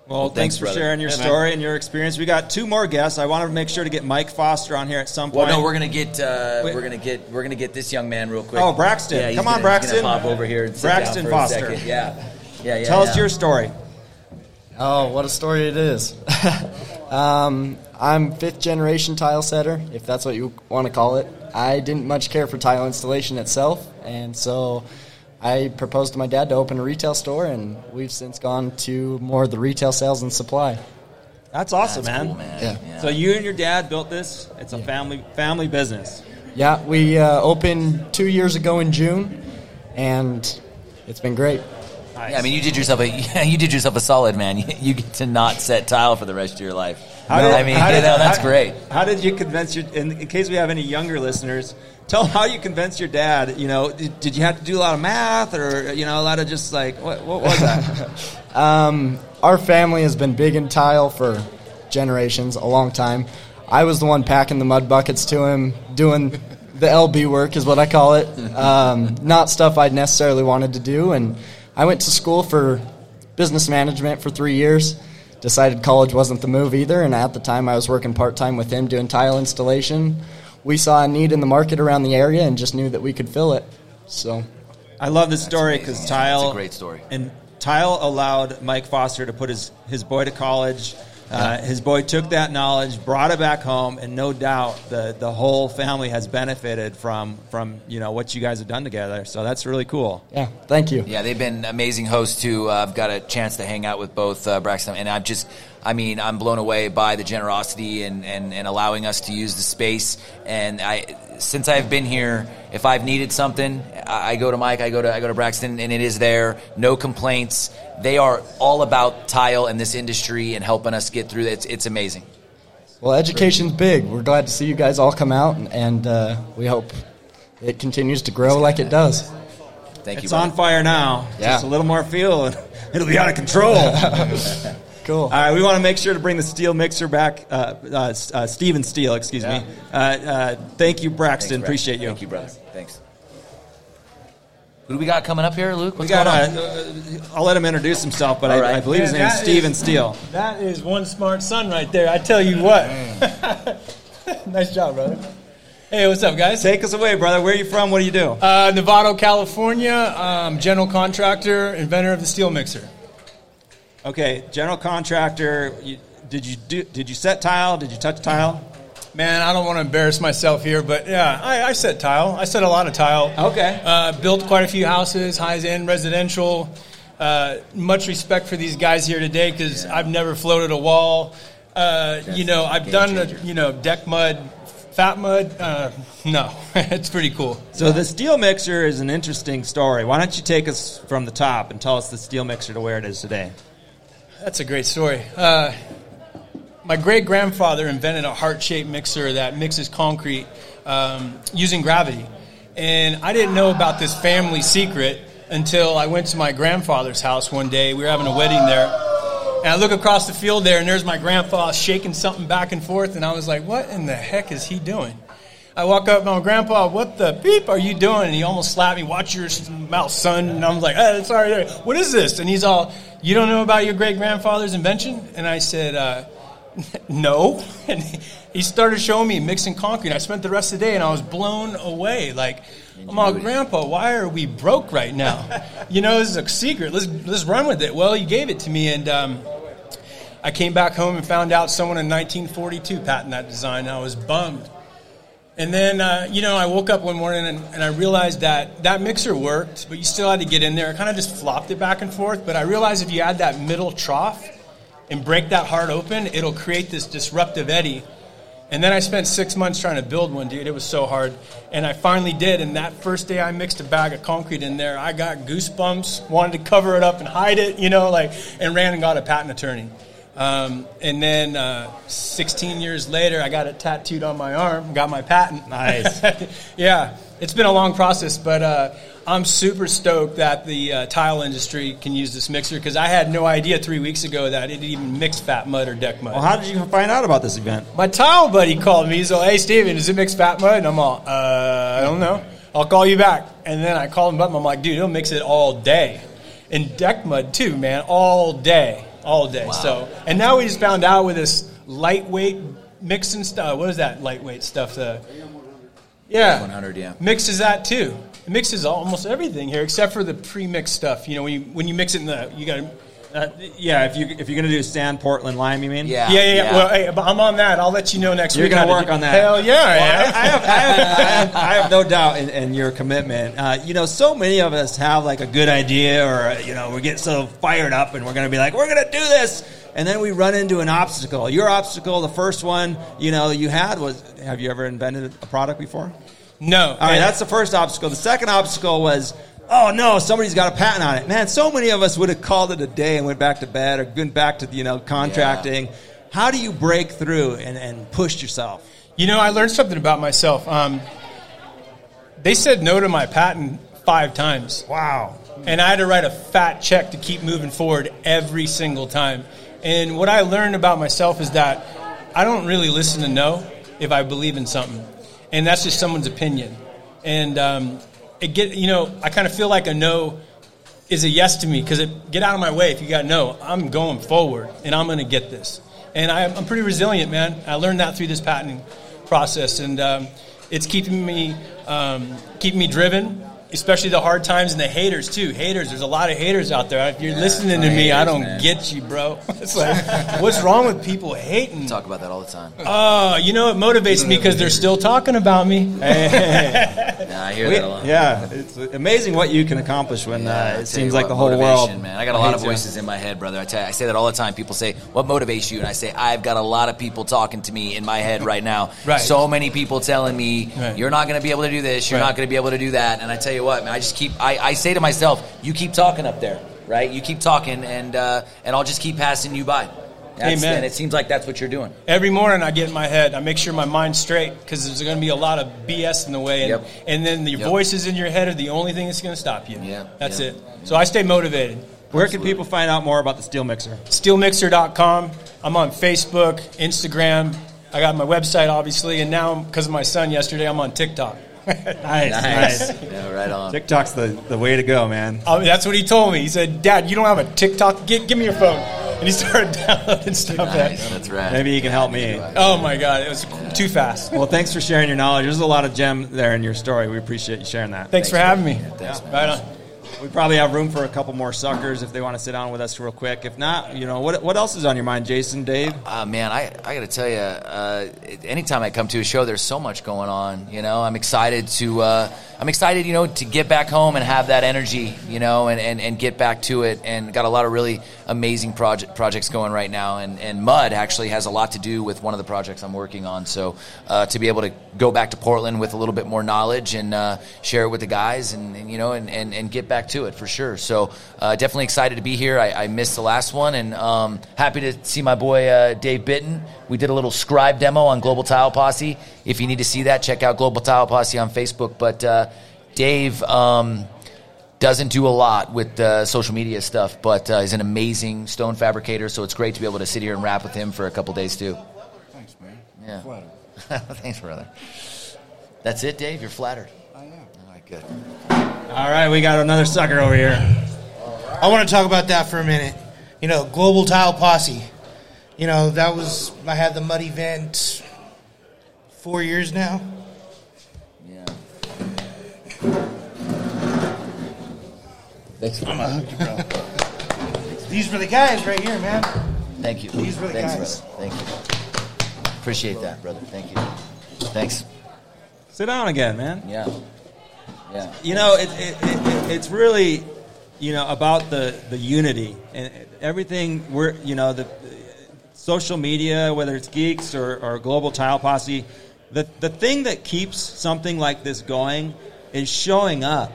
Well, thanks, thanks, for brother. sharing your Yeah, man. story and your experience. We got two more guests. I want to make sure to get Mike Foster on here at some point. Well, no, we're gonna get uh, we're gonna get we're gonna get this young man real quick. Oh, Braxton. Yeah, he's Come on, gonna- Braxton. He's gonna pop over here and sit Braxton down for Foster. A second. Yeah, yeah, yeah. Tell yeah. us your story. Oh, what a story it is. <laughs> um, I'm fifth generation tile setter, if that's what you want to call it. I didn't much care for tile installation itself, and so I proposed to my dad to open a retail store, and we've since gone to more of the retail sales and supply. That's awesome, That's man. cool, man. Yeah. So you and your dad built this. It's a family family business. Yeah, we uh, opened two years ago in June, and it's been great. Nice. Yeah, I mean, you did yourself a <laughs> you did yourself a solid, man. You, <laughs> you get to not set tile for the rest of your life. How did- I mean, how you know, that's how- great. How did you convince your? In, in case we have any younger listeners, tell them how you convinced your dad. You know, did, did you have to do a lot of math, or you know, a lot of just like what? What was that? <laughs> Um, our family has been big in tile for generations, a long time. I was the one packing the mud buckets to him, doing the LB work, is what I call it. Um, not stuff I'd necessarily wanted to do. And I went to school for business management for three years. Decided college wasn't the move either, and at the time I was working part time with him doing tile installation. We saw a need in the market around the area and just knew that we could fill it. So I love this story because. Tile. It's a great story. And Tile allowed Mike Foster to put his his boy to college. Uh, his boy took that knowledge, brought it back home, and no doubt the, the whole family has benefited from from you know what you guys have done together. So that's really cool. Yeah, thank you. Yeah, they've been amazing hosts too. Uh, I've got a chance to hang out with both uh, Braxton, and I'm just, I mean, I'm blown away by the generosity and, and, and allowing us to use the space. And I, since I've been here, if I've needed something, I, I go to Mike, I go to I go to Braxton, and it is there. No complaints. They are all about tile and this industry and helping us get through. It's it's amazing. Well, education's big. We're glad to see you guys all come out, and, and uh, we hope it continues to grow like it does. Thank you. It's on fire now. Yeah. Just a little more fuel, and <laughs> it'll be out of control. <laughs> cool. All right, we want to make sure to bring the steel mixer back. Uh, uh, uh, Steven Steele, excuse me. Uh, uh, thank you, Braxton. Thanks, Appreciate you. Thank you, brother. Thanks. Who do we got coming up here, Luke? We got. going on? Uh, uh, I'll let him introduce himself, but I, right. I believe his name is that Steven is- Steele. That is one smart son right there. I tell you what. <laughs> nice job, brother. Hey, what's up, guys? Take us away, brother. Where are you from? What do you do? Uh, Novato, California. Um, general contractor, inventor of the steel mixer. Okay, general contractor. You, did you do? Did you set tile? Did you touch tile? Man, I don't want to embarrass myself here, but yeah, I, I set tile. I set a lot of tile. Okay. Uh, built quite a few houses, high end residential. Uh, much respect for these guys here today because I've never floated a wall. Uh, you know, I've done the, you know deck mud, fat mud. Uh, <laughs> no, <laughs> it's pretty cool. So the steel mixer is an interesting story. Why don't you take us from the top and tell us the steel mixer to where it is today? That's a great story. Uh, my great grandfather invented a heart shaped mixer that mixes concrete um, using gravity. And I didn't know about this family secret until I went to my grandfather's house one day. We were having a wedding there. And I look across the field there, and there's my grandpa shaking something back and forth. And I was like, what in the heck is he doing? I walk up, my grandpa, what the beep are you doing? And he almost slapped me, watch your mouth, son. And I'm like, hey, sorry, what is this? And he's all, you don't know about your great grandfather's invention? And I said, uh, <laughs> no. <laughs> And he- he started showing me mixing concrete. I spent the rest of the day and I was blown away. Like, I'm all, Grandpa, why are we broke right now? <laughs> you know, this is a secret. Let's, let's run with it. Well, he gave it to me and um, I came back home and found out someone in 1942 patented that design. And I was bummed. And then, uh, you know, I woke up one morning and, and I realized that that mixer worked, but you still had to get in there. I kind of just flopped it back and forth. But I realized if you add that middle trough and break that heart open, it'll create this disruptive eddy. And then I spent six months trying to build one, dude. It was so hard. And I finally did. And that first day I mixed a bag of concrete in there, I got goosebumps, wanted to cover it up and hide it, you know, like, and ran and got a patent attorney. Um, and then uh, 16 years later, I got it tattooed on my arm, got my patent. Nice. <laughs> yeah, it's been a long process, but uh, I'm super stoked that the uh, tile industry can use this mixer because I had no idea three weeks ago that it even mixed fat mud or deck mud. Well, how did you find out about this event? My tile buddy called me. He's like, "Hey, Steven, does it mix fat mud?" And I'm all, "Uh, I don't know. I'll call you back." And then I called him up. And I'm like, "Dude, he'll mix it all day, and deck mud too, man, all day, all day." So, and now we just found out with this lightweight mixing stuff. What is that lightweight stuff? The yeah, 100, yeah. mixes that too. It mixes almost everything here except for the pre-mixed stuff. You know, when you when you mix it in the you got to. Uh, yeah, if you if you're gonna do sand, Portland, lime, you mean? Yeah. Yeah, yeah, yeah. Well, hey, I'm on that. I'll let you know next You're week. going to work on that. Hell yeah, I Well. I, I have, I, have, I, have, I have no doubt in, in your commitment. Uh, you know, so many of us have like a good idea, or you know, we get so fired up, and we're going to be like, we're going to do this, and then we run into an obstacle. Your obstacle, the first one, you know, you had was, have you ever invented a product before? No. All right, that's the first obstacle. The second obstacle was, oh no, somebody's got a patent on it. Man, so many of us would have called it a day and went back to bed or went back to you know contracting. How do you break through and, and push yourself? You know, I learned something about myself. Um, they said no to my patent five times. Wow. And I had to write a fat check to keep moving forward every single time. And what I learned about myself is that I don't really listen to no if I believe in something. And that's just someone's opinion. And um, it get you know, I kind of feel like a no is a yes to me because it get out of my way if you got no. I'm going forward and I'm going to get this. And I, I'm pretty resilient, man. I learned that through this patenting process, and um, it's keeping me um, keeping me driven. Especially the hard times and the haters too. Haters, there's a lot of haters out there. If you're listening to me, I don't man. get you, bro. <laughs> It's <laughs> like, what's wrong with people hating? Talk about that all the time. Uh, you know, it motivates me because they're still talking about me. <laughs> Yeah, I hear We- that a lot. yeah, it's amazing what you can accomplish when Yeah, uh, it seems like the whole world. Man, I got a lot of hates you. voices in my head, brother. I tell you, I say that all the time. People say, "What motivates you?" And I say, "I've got a lot of people talking to me in my head right now. Right. So many people telling me Right. you're not going to be able to do this. You're Right. not going to be able to do that." And I tell you what, man, I just keep. I, I say to myself, "You keep talking up there, right? You keep talking, and uh, and I'll just keep passing you by." That's, Amen. And it seems like that's what you're doing. Every morning I get in my head, I make sure my mind's straight because there's going to be a lot of BS in the way. And, Yep. and then the Yep. voices in your head are the only thing that's going to stop you. Yeah, That's yeah. it. So I stay motivated. Where can people find out more about the steel mixer? Steelmixer.com. I'm on Facebook, Instagram. I got my website, obviously. And now, because of my son yesterday, I'm on TikTok. <laughs> Nice, nice. Yeah, right on. TikTok's the, the way to go, man. Oh, that's what he told me. He said, Dad, you don't have a TikTok? Give, give me your phone. And he started <laughs> downloading stuff. Nice, That, that's right. Maybe you can help me. oh, my God. It was too fast. Well, thanks for sharing your knowledge. There's a lot of gem there in your story. We appreciate you sharing that. Thanks for having me. Thanks. Right on. We probably have room for a couple more suckers if they want to sit down with us real quick. If not, you know, what, what else is on your mind, Jason, Dave? Uh, man, I, I got to tell you, uh, anytime I come to a show, there's so much going on. You know, I'm excited to, uh, I'm excited, you know, to get back home and have that energy, you know, and, and, and get back to it. And got a lot of really amazing project projects going right now. And, and Mud actually has a lot to do with one of the projects I'm working on. So uh, to be able to go back to Portland with a little bit more knowledge and uh, share it with the guys, and, and you know, and, and, and get back to it for sure. So uh, definitely excited to be here. I, I missed the last one, and um, happy to see my boy uh, Dave Bitten. We did a little scribe demo on Global Tile Posse. If you need to see that, check out Global Tile Posse on Facebook. But uh, Dave. Um, doesn't do a lot with uh, social media stuff, but uh, he's an amazing stone fabricator. So it's great to be able to sit here and rap with him for a couple days too. Thanks, man. Yeah. Flattered. <laughs> Thanks, brother. That's it, Dave. You're flattered. I am. All right, good. All right, we got another sucker over here. I want to talk about that for a minute. You know, Global Tile Posse. You know, that was I had the mud event four years now. Yeah. I'm gonna hug you, bro. These were the guys right here, man. Thank you. These were the Thanks, guys. brother. Thank you. Appreciate that, brother. Thank you. Thanks. Sit down again, man. Yeah. Yeah. You know, it, it, it, it, it's really, you know, about the, the unity and everything. We're, you know, the, social media, whether it's geeks or, or global tile posse. The the thing that keeps something like this going is showing up.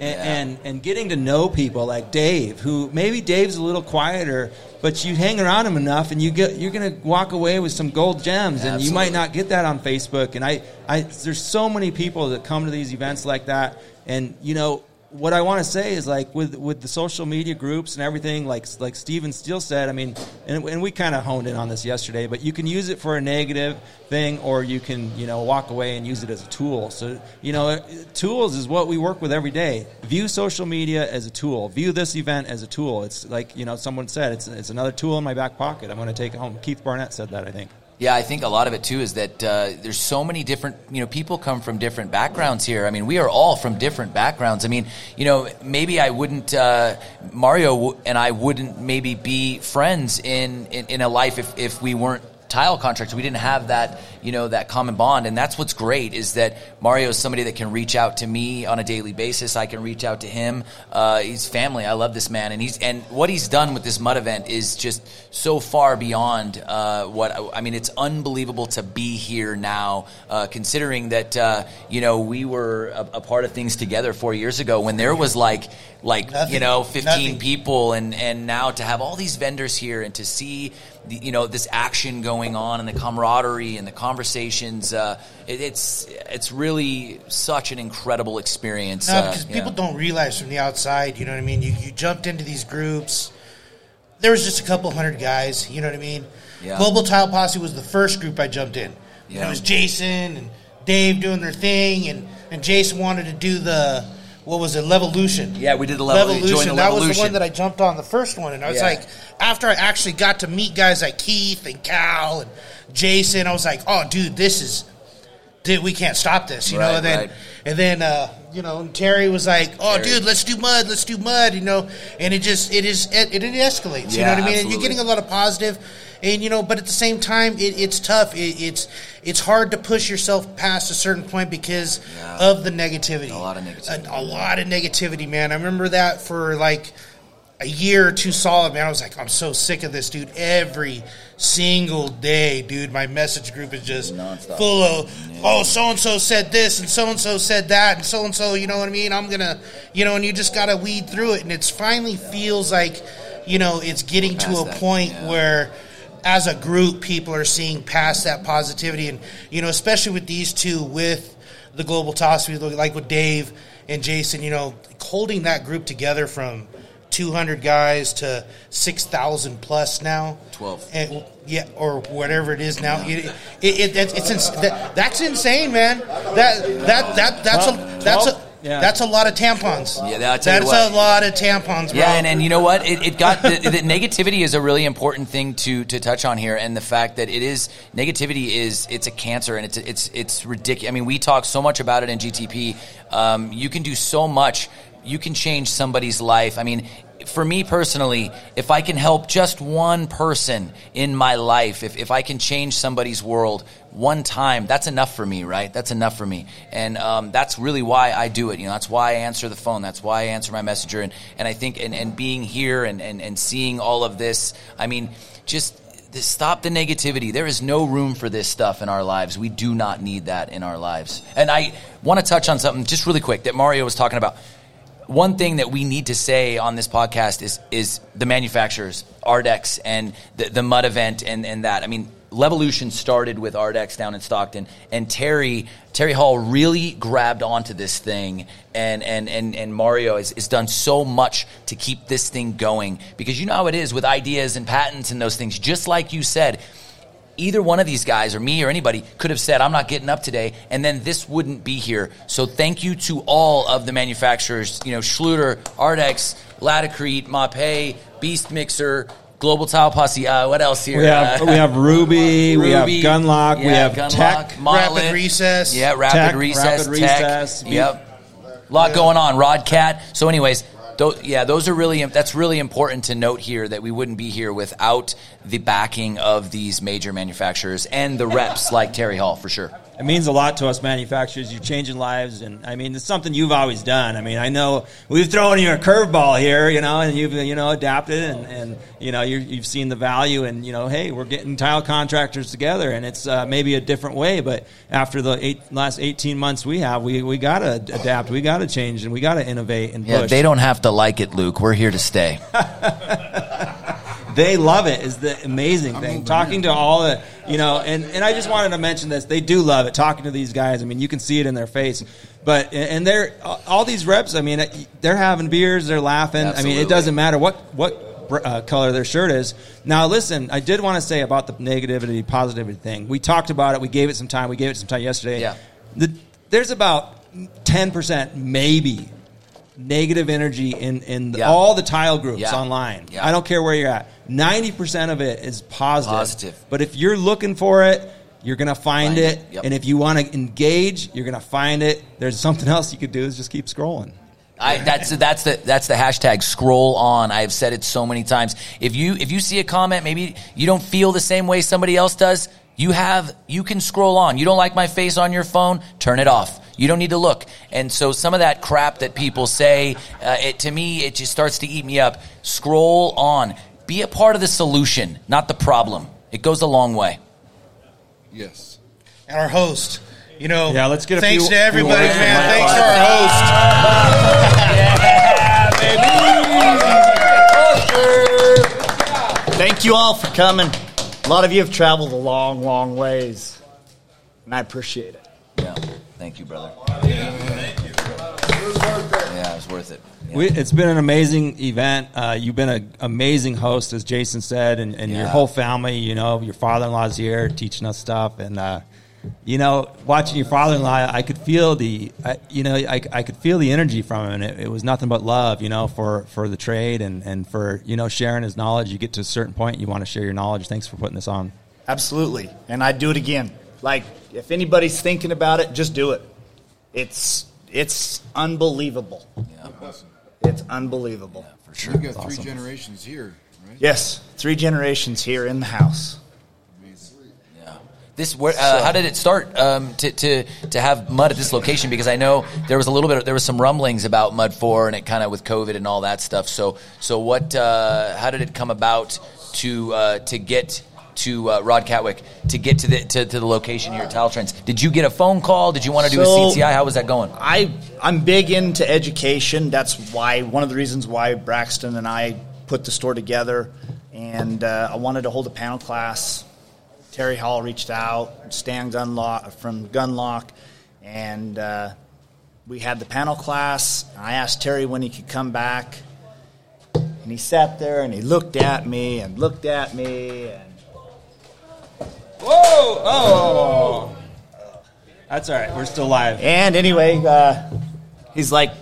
And, and and getting to know people like Dave, who maybe Dave's a little quieter, but you hang around him enough, and you get you're gonna walk away with some gold gems, and you might not get that on Facebook. And I, I there's so many people that come to these events like that, and you know what I want to say is like with with the social media groups and everything, like like Steven Steele said. I mean, and, and we kind of honed in on this yesterday, but you can use it for a negative thing, or you can you know walk away and use it as a tool. So you know, tools is what we work with every day. View social media as a tool. View this event as a tool. It's like you know someone said, it's it's another tool in my back pocket. I'm going to take it home. Keith Barnett said that. I think. Yeah, I think a lot of it too is that uh, there's so many different, you know, people come from different backgrounds here. I mean, we are all from different backgrounds. I mean, you know, maybe I wouldn't, uh, Mario and I wouldn't maybe be friends in, in, in a life if, if we weren't tile contracts, We didn't have that, you know, that common bond. And that's what's great is that Mario is somebody that can reach out to me on a daily basis. I can reach out to him. Uh, he's family. I love this man. And he's, and what he's done with this mud event is just so far beyond, uh, what, I mean, it's unbelievable to be here now, uh, considering that, uh, you know, we were a, a part of things together four years ago when there was like, like, Nothing. you know, 15 Nothing. people and, and now to have all these vendors here and to see the, you know this action going on and the camaraderie and the conversations uh, it, it's it's really such an incredible experience No, uh, because people don't realize from the outside, you know what I mean? You, you jumped into these groups. There was just a couple hundred guys, you know what I mean? Yeah. Global Tile Posse was the first group I jumped in. Yeah. it was Jason and Dave doing their thing, and, and Jason wanted to do the, what was it, Levolution. yeah we did the level join the That was the one that I jumped on the first one, and I was Yeah. like, after I actually got to meet guys like Keith and Cal and Jason, I was like, oh, dude, this is, dude, we can't stop this, you know. And then, right. and then uh, you know, and Terry was like, "Oh, Terry. dude, let's do mud, let's do mud," you know, and it just it is it, it escalates. you know what I mean? And you're getting a lot of positive, and you know, but at the same time, it, it's tough. It, it's it's hard to push yourself past a certain point because of the negativity. A lot of negativity. A, a lot of negativity, man. I remember that for like a year or two solid, man. I was like, I'm so sick of this, dude. Every single day, dude, my message group is just full of, oh, so and so said this, and so and so said that, and so and so, you know what I mean? I'm gonna, you know, and you just gotta weed through it, and it's finally feels like, you know, it's getting to a that, point where. As a group, people are seeing past that positivity, and you know, especially with these two, with the global toss, we look like with Dave and Jason, you know, holding that group together from 200 guys to 6,000 plus now. 12. And, yeah, or whatever it is now. It, it, it, it's, it's that, that's insane, man. That that that that's a that's a Yeah. that's a lot of tampons. Yeah, I'll tell you that's what. a lot of tampons, bro. Yeah, and, and you know what? It, it got the, the negativity is a really important thing to to touch on here, and the fact that it is negativity is it's a cancer, and it's it's it's ridiculous. I mean, we talk so much about it in GTP. Um, you can do so much. You can change somebody's life. I mean. For me personally, if I can help just one person in my life, if, if I can change somebody's world one time, that's enough for me, right? That's enough for me. And um, that's really why I do it. You know, that's why I answer the phone. That's why I answer my messenger. And, and I think, and, and being here and, and, and seeing all of this, I mean, just stop the negativity. There is no room for this stuff in our lives. We do not need that in our lives. And I want to touch on something just really quick that Mario was talking about. One thing that we need to say on this podcast is is the manufacturers, Ardex, and the, the Mud event, and, and that. I mean, Levolution started with Ardex down in Stockton, and Terry Terry Hall really grabbed onto this thing, and and and, and Mario has, has done so much to keep this thing going because you know how it is with ideas and patents and those things. Just like you said, either one of these guys or me or anybody could have said, I'm not getting up today, and then this wouldn't be here. So thank you to all of the manufacturers, you know, Schluter, Ardex, Laticrete, Mapei, Beast Mixer, Global Tile Posse, uh, what else here? We have Uh, we have Rubi, we have Rubi, Gundlach, we have Gundlach, Tech, Monolith. Rapid recess. Yeah, Rapid Tech, Recess, Rapid Tech. Recess, Be- Yep. A lot going on. Rodcat. So, anyways, tho- yeah, those are really that's really important to note here that we wouldn't be here without the backing of these major manufacturers and the reps like Terry Hall for sure. It means a lot to us manufacturers. You're changing lives, and I mean, it's something you've always done. I mean, I know we've thrown you a curveball here, you know, and you've you know adapted, and, and you know you're, you've seen the value, and you know, hey, we're getting tile contractors together, and it's uh, maybe a different way, but after the eight, last 18 months we have, we we got to adapt, we got to change, and we got to innovate and Yeah, they don't have to like it, Luke. We're here to stay. <laughs> they love it is the amazing thing. talking to all the you know and, and i just wanted to mention this. They do love it talking to these guys. I mean you can see it in their face. But and they're all these reps i mean they're having beers they're laughing. I mean it doesn't matter what what uh, color their shirt is. Now listen i did want to say about the negativity positivity thing. We talked about it. We gave it some time. We gave it some time yesterday. Yeah. the, there's about 10% maybe negative energy in, in the- Yeah. all the tile groups Yeah. online. Yeah. I don't care where you're at. 90% of it is positive. Positive. But if you're looking for it, you're going to find, Find it. it. Yep. And if you want to engage, you're going to find it. There's something else you could do is just keep scrolling. I, that's that's the that's the hashtag scroll on. I've said it so many times. If you if you see a comment, maybe you don't feel the same way somebody else does. You have you can scroll on. You don't like my face on your phone, turn it off. You don't need to look. And so some of that crap that people say, uh, it to me, it just starts to eat me up. Scroll on. Be a part of the solution, not the problem. It goes a long way. Yes. And our host. You know, Yeah, let's get a thanks few- to everybody, man. Thanks to our host. yeah, baby. Thank you all for coming. A lot of you have traveled a long, long ways, and I appreciate it. Yeah. Thank you, brother. Yeah, it was worth it. Yeah. We, it's been an amazing event. Uh, you've been an amazing host, as Jason said, and, and your whole family. You know, your father-in-law's here teaching us stuff, and uh, you know, watching your father-in-law, I could feel the, I, you know, I, I could feel the energy from him, and it, it was nothing but love, you know, for for the trade and and for you know sharing his knowledge. You get to a certain point, you want to share your knowledge. Thanks for putting this on. Absolutely, and I'd do it again. Like if anybody's thinking about it, just do it. It's it's unbelievable. yeah. It's unbelievable. Yeah, for sure. You've got three generations here, right? Yes, three generations here in the house. This where uh, how did it start um, to, to to have mud at this location? Because I know there was a little bit there was some rumblings about Mud Four and it kind of with COVID and all that stuff. So so what? Uh, how did it come about to uh, to get to uh, Rod Catwick to get to the to, to the location here at Tile Trends? Did you get a phone call? Did you want to do So- a CTI? How was that going? I I'm big into education. That's why one of the reasons why Braxton and I put the store together, and uh, I wanted to hold a panel class. Terry Hall reached out, Stan Gundlach from Gundlach, and uh, we had the panel class. I asked Terry when he could come back, and he sat there and he looked at me and looked at me and Whoa! Oh! That's all right. We're still live. And anyway, uh, he's like,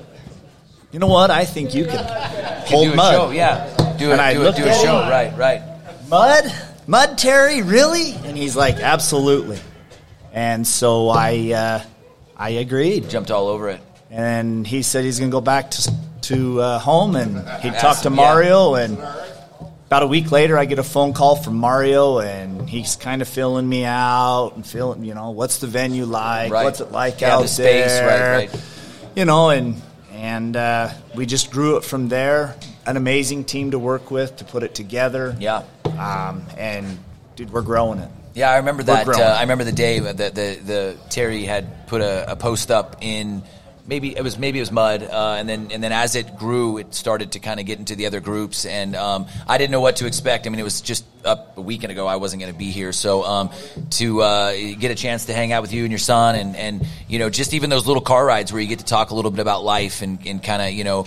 you know what? I think you can hold do a mud. show, yeah. Do a- And I do a- looked do a at show, him, right, right. Mud, mud, Terry, really? And he's like, absolutely. And so I, uh, I agreed. Jumped all over it. And he said he's going to go back to to uh, home and he Ask talked to him, yeah. Mario and. About a week later, I get a phone call from Mario, and he's kind of filling me out and feeling, you know, what's the venue like? Right. What's it like Yeah, out the space, there? right, right. you know, and and uh, we just grew it from there. An amazing team to work with to put it together. Yeah. Um, and dude, we're growing it. Yeah, I remember that. Uh. I remember the day that the, the, the Terry had put a, a post up in maybe it was maybe it was mud, uh, and then and then as it grew, it started to kind of get into the other groups, and um, I didn't know what to expect. I mean, it was just up a weekend ago. I wasn't going to be here, so um, to uh, get a chance to hang out with you and your son, and and you know just even those little car rides where you get to talk a little bit about life and, and kind of you know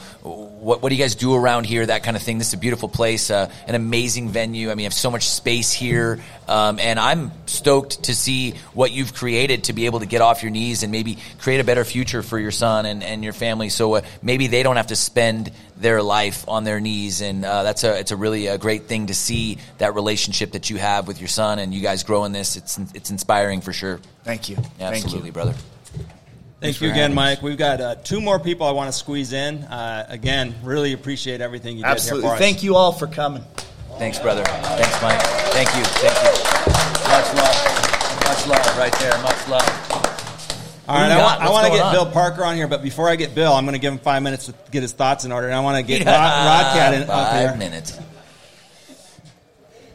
what what do you guys do around here, that kind of thing. This is a beautiful place, uh, an amazing venue. I mean, you have so much space here, um, and I'm stoked to see what you've created to be able to get off your knees and maybe create a better future for your son and, and your family. So uh, maybe they don't have to spend their life on their knees, and uh, that's a it's a really a great thing to see that relationship that you have with your son and you guys growing this. It's it's inspiring for sure. Thank you. Yeah, Thank absolutely, you. brother. Thank for you again, having us. Mike. We've got uh, two more people I want to squeeze in. Uh, again, really appreciate everything you Absolutely. did here for us. Thank you all for coming. Thanks, brother. Thanks, Mike. Thank you. Thank you. Much love. Much love right there. Much love. All Who I, want, I want to get on? Bill Parker on here, but before I get Bill, I'm going to give him five minutes to get his thoughts in order, and I want to get Yeah, <laughs> Rod, Rodcat in, up five here. minutes.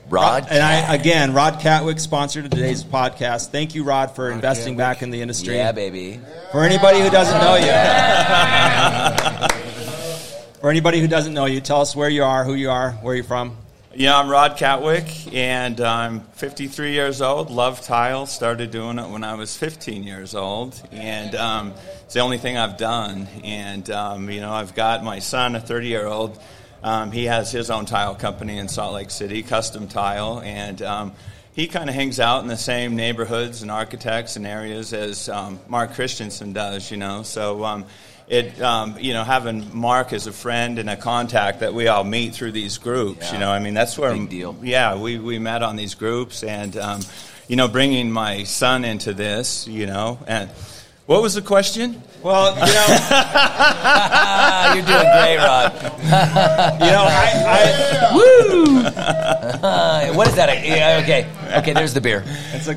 Rod, and I again, Rod Catwick sponsored today's podcast. Thank you, Rod, for investing back in the industry. Yeah, baby. For anybody who doesn't know you, <laughs> for anybody who doesn't know you, tell us where you are, who you are, where you're from. Yeah, I'm Rod Catwick, and I'm 53 years old. Love tile. Started doing it when I was 15 years old, and um, it's the only thing I've done. And um, you know, I've got my son, a 30 year old. Um, he has his own tile company in Salt Lake City, Custom Tile, and um, he kind of hangs out in the same neighborhoods and architects and areas as um, Mark Christensen does. You know, so. It um, you know having Mark as a friend and a contact that we all meet through these groups. You know, I mean that's where Big deal. Yeah, we we met on these groups, and um, you know, bringing my son into this. You know, and what was the question? Well, you know, <laughs> You're doing great, Rod. you know, I, Woo! what is that? Yeah, okay, okay. There's the beer.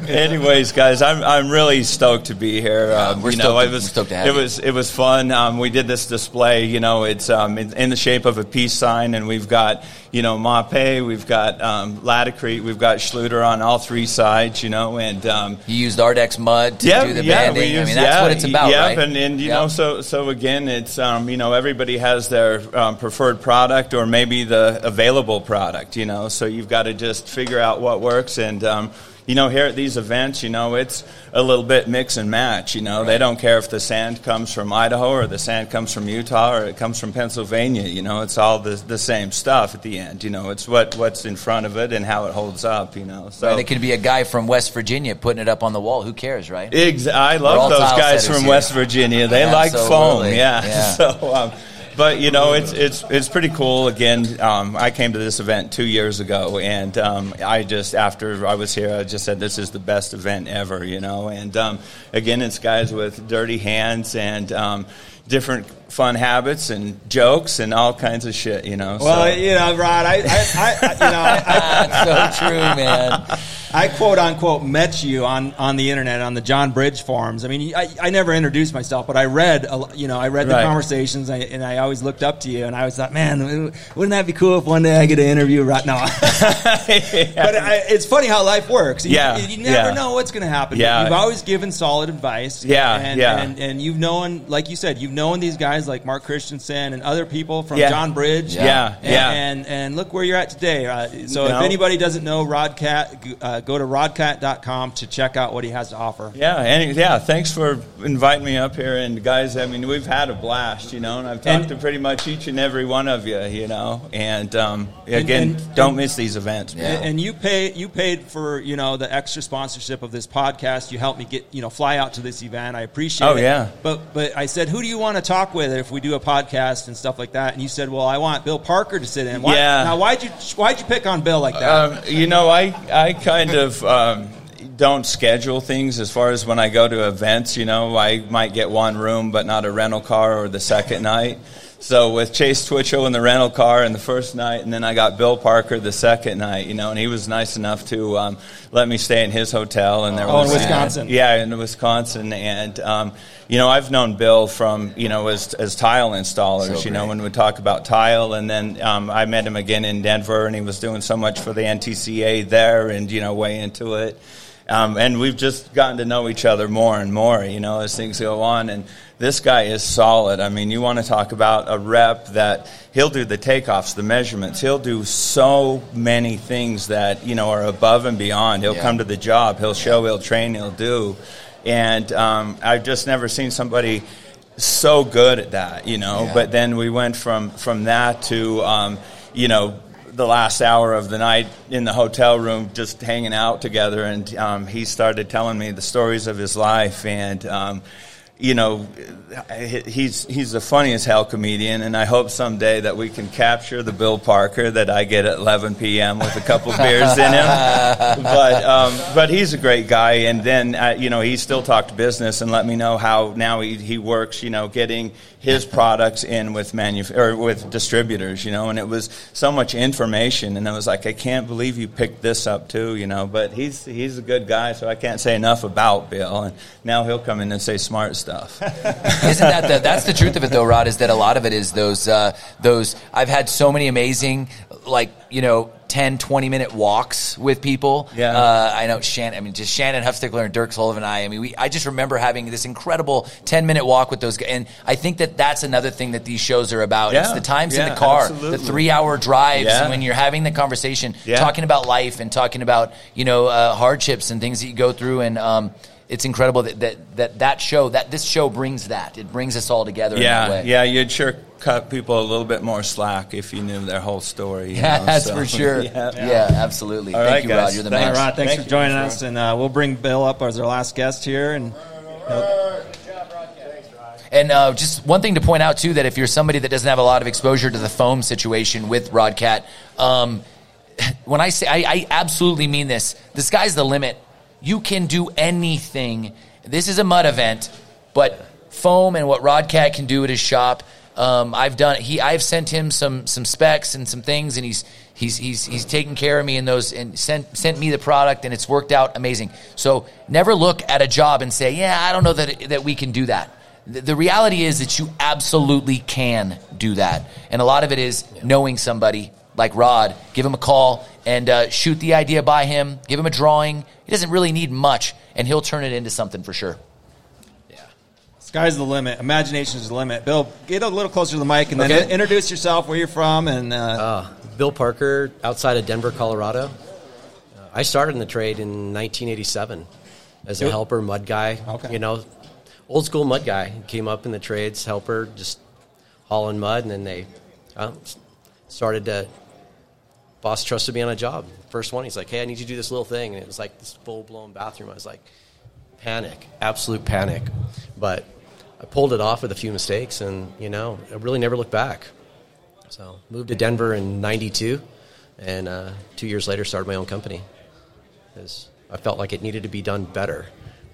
Anyways, guys, I'm I'm really stoked to be here. Um, we're you stoked know, to- it was we're stoked to have it you. was it was fun. Um, we did this display. You know, it's um, in, in the shape of a peace sign, and we've got you know Mapei, we've got um, Laticrete, we've got Schluter on all three sides. You know, and um, You used Ardex mud to yeah, do the yeah, banding. we I mean, that's yeah, what it's about, yeah, right? and, and you Yeah. know, so so again, it's um, you know everybody has their um, preferred product or maybe the available product. You know, so you've got to just figure out what works. And um, you know, here at these events, you know, it's a little bit mix and match. You know, they don't care if the sand comes from Idaho or the sand comes from Utah or it comes from Pennsylvania. You know, it's all the the same stuff at the end. You know, it's what what's in front of it and how it holds up. You know, so. and it could be a guy from West Virginia putting it up on the wall. Who cares, right? Ex- I love those guys from here. West Virginia. They like foam, yeah. <laughs> Yeah. So, um, but you know, it's it's it's pretty cool. Again, um, I came to this event two years ago, and um, I just after I was here, I just said this is the best event ever. You know, and um, again, it's guys with dirty hands and um, different fun habits and jokes and all kinds of shit. You know. Well, so. you know, Rod, I, I, I you know, I, That's <laughs> so true, man. I quote unquote met you on, on the internet on the John Bridge forums. I mean, I, I never introduced myself, but I read, a you know, I read the Right. conversations, and I, and I always looked up to you, and I was like, man, wouldn't that be cool if one day I get an interview Rod? No, <laughs> but I, it's funny how life works. You, Yeah, you, never yeah. know what's going to happen. Yeah. you've always given solid advice. Yeah, and, yeah. and and you've known, like you said, you've known these guys like Mark Christensen and other people from Yeah. John Bridge. Yeah, and, yeah. and and look where you're at today. Uh, so No. if anybody doesn't know Rodcat, uh, go to rodcat.com to check out what he has to offer. Yeah, and yeah, thanks for inviting me up here. And guys, I mean, we've had a blast, you know, and I've talked And- to pretty much each and every one of you, you know. And um, again, and- don't and- miss these events. man. And, and you pay you paid for you know the extra sponsorship of this podcast. You helped me get you know fly out to this event. I appreciate Oh, it. Oh yeah. But but I said, who do you want to talk with if we do a podcast and stuff like that? And you said, well, I want Bill Parker to sit in. Why, Yeah. Now why'd you why'd you pick on Bill like that? Um, you know, I I kind of um, don't schedule things as far as when I go to events. You know, I might get one room, but not a rental car or the second night. So with Chase Twitchell in the rental car in the first night, and then I got Bill Parker the second night. You know, and he was nice enough to um, let me stay in his hotel. And there Oh, in was Wisconsin. yeah, in Wisconsin, and um, you know, I've known Bill from you know as as tile installers. So you know, when we talk about tile, and then um, I met him again in Denver, and he was doing so much for the NTCA there, and you know, way into it. Um, and we've just gotten to know each other more and more, you know, as things go on. And this guy is solid. I mean, you want to talk about a rep that he'll do the takeoffs, the measurements. He'll do so many things that, you know, are above and beyond. He'll Yeah. come to the job. He'll show, he'll train, he'll do. And um, I've just never seen somebody so good at that, you know. Yeah. But then we went from from that to, um, you know, the last hour of the night in the hotel room, just hanging out together, and um, he started telling me the stories of his life, and um, you know, he's he's the funniest hell comedian, and I hope someday that we can capture the Bill Parker that I get at 11 p.m. with a couple beers in him. <laughs> But um, but he's a great guy, and then uh, you know he still talked business and let me know how now he, he works, you know, getting his products in with manuf- or with distributors, you know, and it was so much information, and I was like, I can't believe you picked this up too, you know. But he's he's a good guy, so I can't say enough about Bill, and now he'll come in and say smart stuff. <laughs> Isn't that the, that's the truth of it though, Rod? Is that a lot of it is those uh, those I've had so many amazing like you know 10, 20 minute walks with people. Yeah. Uh, I know Shannon. I mean, just Shannon Huffstickler and Dirk Sullivan. And I. I mean, we. I just remember having this incredible ten minute walk with those guys, and I think that that's another thing that these shows are about. It's Yeah. the times in the car, absolutely. the three hour drives Yeah. when you're having the conversation, Yeah. talking about life and talking about you know uh, hardships and things that you go through, and um, it's incredible that, that that that show that this show brings that. It brings us all together. in that Yeah, way. yeah, you'd sure cut people a little bit more slack if you knew their whole story. you Yeah, <laughs> know, that's so, for sure. <laughs> yeah. Yeah, absolutely. All Thank right, you, guys. Rod. You're the Thanks, man. Rod. Thanks Thank for you. joining us, and uh, we'll bring Bill up as our last guest here. And And uh, just one thing to point out too that if you're somebody that doesn't have a lot of exposure to the foam situation with Rodcat, um, <laughs> when I say I, I absolutely mean this, the sky's the limit. You can do anything. This is a mud event, but foam and what Rodcat can do at his shop. Um, I've done. He, I've sent him some some specs and some things, and he's he's he's he's taken care of me in those and sent sent me the product, and it's worked out amazing. So never look at a job and say, "Yeah, I don't know that that we can do that." The, the reality is that you absolutely can do that, and a lot of it is knowing somebody like Rod. Give him a call and uh, shoot the idea by him. Give him a drawing. He doesn't really need much, and he'll turn it into something for sure. Yeah, sky's the limit. Imagination is the limit. Bill, get a little closer to the mic, and then Okay. introduce yourself, where you're from, and uh, Uh, Bill Parker, outside of Denver, Colorado. Uh, I started in the trade in 1987 as a You- helper, mud guy. Okay. You know, old school mud guy. Came up in the trades, helper, just hauling mud, and then they uh, started to. Boss trusted me on a job. First one, he's like, "Hey, I need you to do this little thing," and it was like this full blown bathroom. I was like, panic, absolute panic. But I pulled it off with a few mistakes, and you know, I really never looked back. So moved to Denver in '92, and uh, two years later started my own company. Because I felt like it needed to be done better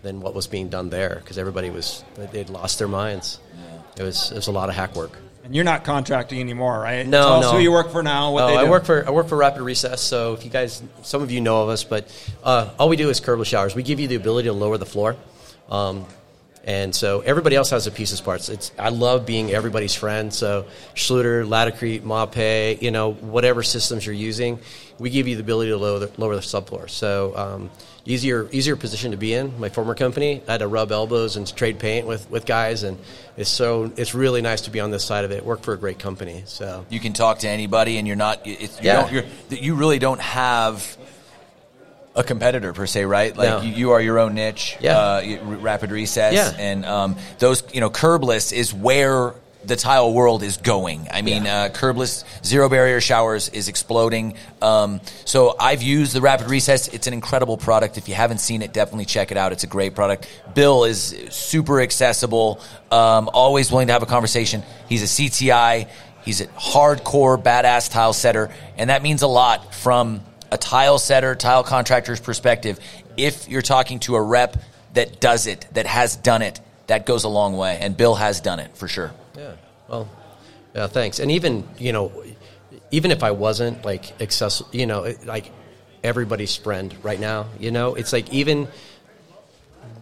than what was being done there, because everybody was they'd lost their minds. It was it was a lot of hack work. And you're not contracting anymore, right? No, Tell us no. who you work for now. What oh, they I work for I work for Rapid Recess. So if you guys, some of you know of us, but uh, all we do is curbless showers. We give you the ability to lower the floor, um, and so everybody else has the pieces parts. It's I love being everybody's friend. So Schluter, Laticrete, Mapei, you know whatever systems you're using, we give you the ability to lower the, lower the subfloor. So um, easier easier position to be in. My former company, I had to rub elbows and trade paint with, with guys, and it's so it's really nice to be on this side of it. Work for a great company. So You can talk to anybody, and you're not. It's, you Yeah. don't, you're, you really don't have a competitor per se, right? Like No. you, you are your own niche. Yeah. Uh, rapid recess. Yeah. And um, those, you know, curbless is where the tile world is going. I mean, uh, curbless zero barrier showers is exploding. Um, so I've used the Rapid Recess. It's an incredible product. If you haven't seen it, definitely check it out. It's a great product. Bill is super accessible. Um, always willing to have a conversation. He's a CTI. He's a hardcore badass tile setter, and that means a lot from a tile setter, tile contractor's perspective. If you're talking to a rep that does it, that has done it, that goes a long way. And Bill has done it for sure. Yeah. Well, yeah, thanks. And even, you know, even if I wasn't like accessible, you know, like everybody's friend right now, you know, it's like even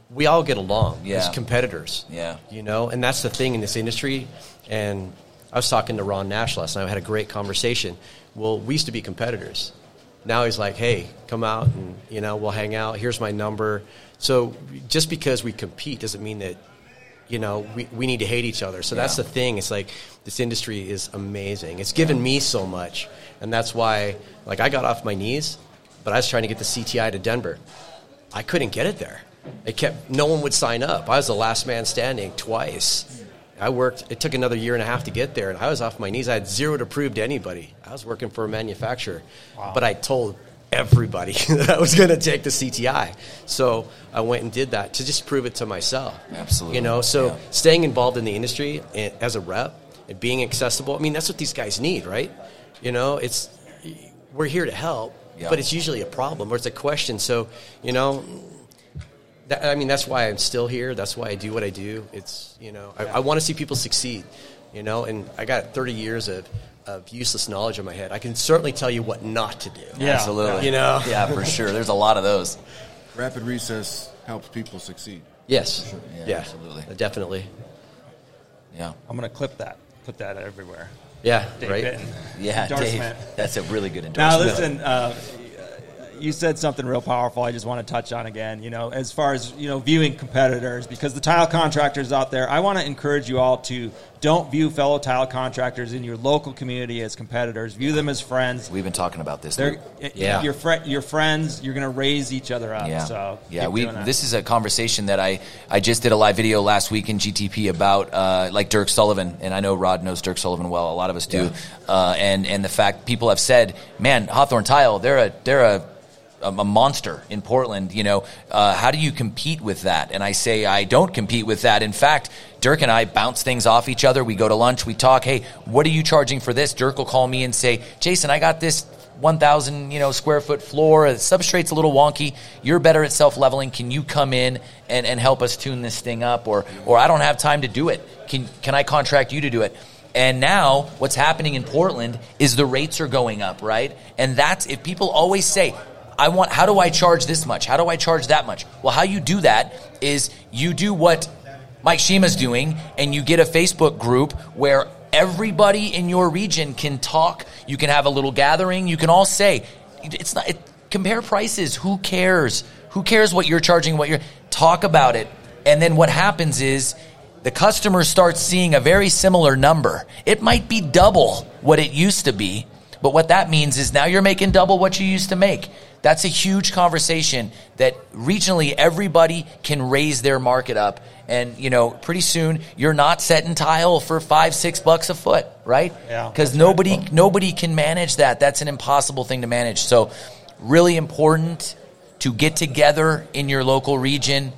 we all get along Yeah. as competitors. Yeah. You know, and that's the thing in this industry. And I was talking to Ron Nash last night. I had a great conversation. Well, we used to be competitors. Now he's like, hey, come out and, you know, we'll hang out. Here's my number. So just because we compete doesn't mean that you know, we, we need to hate each other. So that's the thing. It's like this industry is amazing. It's given me so much. And that's why, like, I got off my knees, but I was trying to get the CTI to Denver. I couldn't get it there. It kept, no one would sign up. I was the last man standing twice. I worked, it took another year and a half to get there, and I was off my knees. I had zero to prove to anybody. I was working for a manufacturer. But I told everybody <laughs> that I was going to take the CTI. So I went and did that to just prove it to myself. Absolutely. You know, so Yeah. staying involved in the industry and, as a rep and being accessible, I mean, that's what these guys need, right? You know, it's we're here to help, Yeah. but it's usually a problem or it's a question. So, you know, that, I mean, that's why I'm still here. That's why I do what I do. It's, you know, I, I want to see people succeed, you know, and I got 30 years of, of useless knowledge in my head. I can certainly tell you what not to do. Yeah. Absolutely. You know? Yeah, for <laughs> sure. There's a lot of those. Rapid recess helps people succeed. Yes. Yeah, Yeah, absolutely. Definitely. Yeah. I'm going to clip that. Put that everywhere. Yeah, Dave right? Bitton. Yeah, Dave. That's a really good endorsement. Now, listen, uh, you said something real powerful. I just want to touch on again. You know, as far as you know, viewing competitors, because the tile contractors out there, I want to encourage you all to don't view fellow tile contractors in your local community as competitors. View them as friends. We've been talking about this. They're, Yeah. your fri your friends. You're going to raise each other up. Yeah, So yeah. We this is a conversation that I I just did a live video last week in GTP about uh, like Dirk Sullivan, and I know Rod knows Dirk Sullivan well. A lot of us do, uh, and and the fact people have said, man, Hawthorne Tile, they're a they're a a monster in Portland. You know, uh, how do you compete with that? And I say I don't compete with that. In fact, Dirk and I bounce things off each other. We go to lunch, we talk. Hey, what are you charging for this? Dirk will call me and say, Jason, I got this 1,000 you know square foot floor. The substrate's a little wonky. You're better at self leveling. Can you come in and, and help us tune this thing up? Or or I don't have time to do it. Can can I contract you to do it? And now what's happening in Portland is the rates are going up, right? And that's if people always say, I want how do I charge this much? How do I charge that much? Well, how you do that is you do what Mike Shima's doing, and you get a Facebook group where everybody in your region can talk. You can have a little gathering. You can all say, it's not, it, compare prices. Who cares? Who cares what you're charging, what you're, talk about it. And then what happens is the customer starts seeing a very similar number. It might be double what it used to be, but what that means is now you're making double what you used to make. That's a huge conversation that regionally everybody can raise their market up. And, you know, pretty soon you're not setting tile for five, six bucks a foot, right? Yeah, Because nobody, nobody can manage that. That's an impossible thing to manage. So, really important to get together in your local region,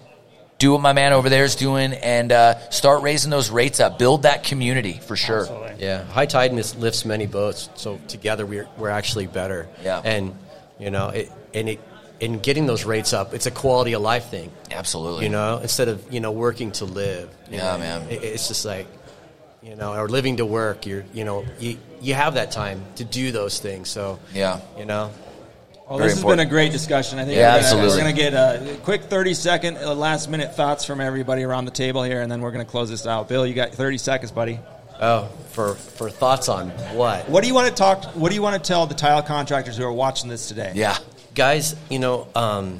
do what my man over there is doing, and uh, start raising those rates up. Build that community for sure. Yeah, high tide lifts many boats, so together we're we're actually better. Yeah. and you know, it, and it in getting those rates up, it's a quality of life thing. Absolutely. You know, instead of you know working to live. you Yeah, know, man. it- it's just like you know, or living to work. You're you know you you have that time to do those things. So Yeah. you know. Well, Very this has been a great discussion. I think Yeah, we're gonna, absolutely. we're going to get a quick 30 second, uh, last minute thoughts from everybody around the table here, and then we're going to close this out. Bill, you got 30 seconds, buddy. Oh, for for thoughts on what? What do you want to talk? What do you want to tell the tile contractors who are watching this today? Yeah, guys, you know, um,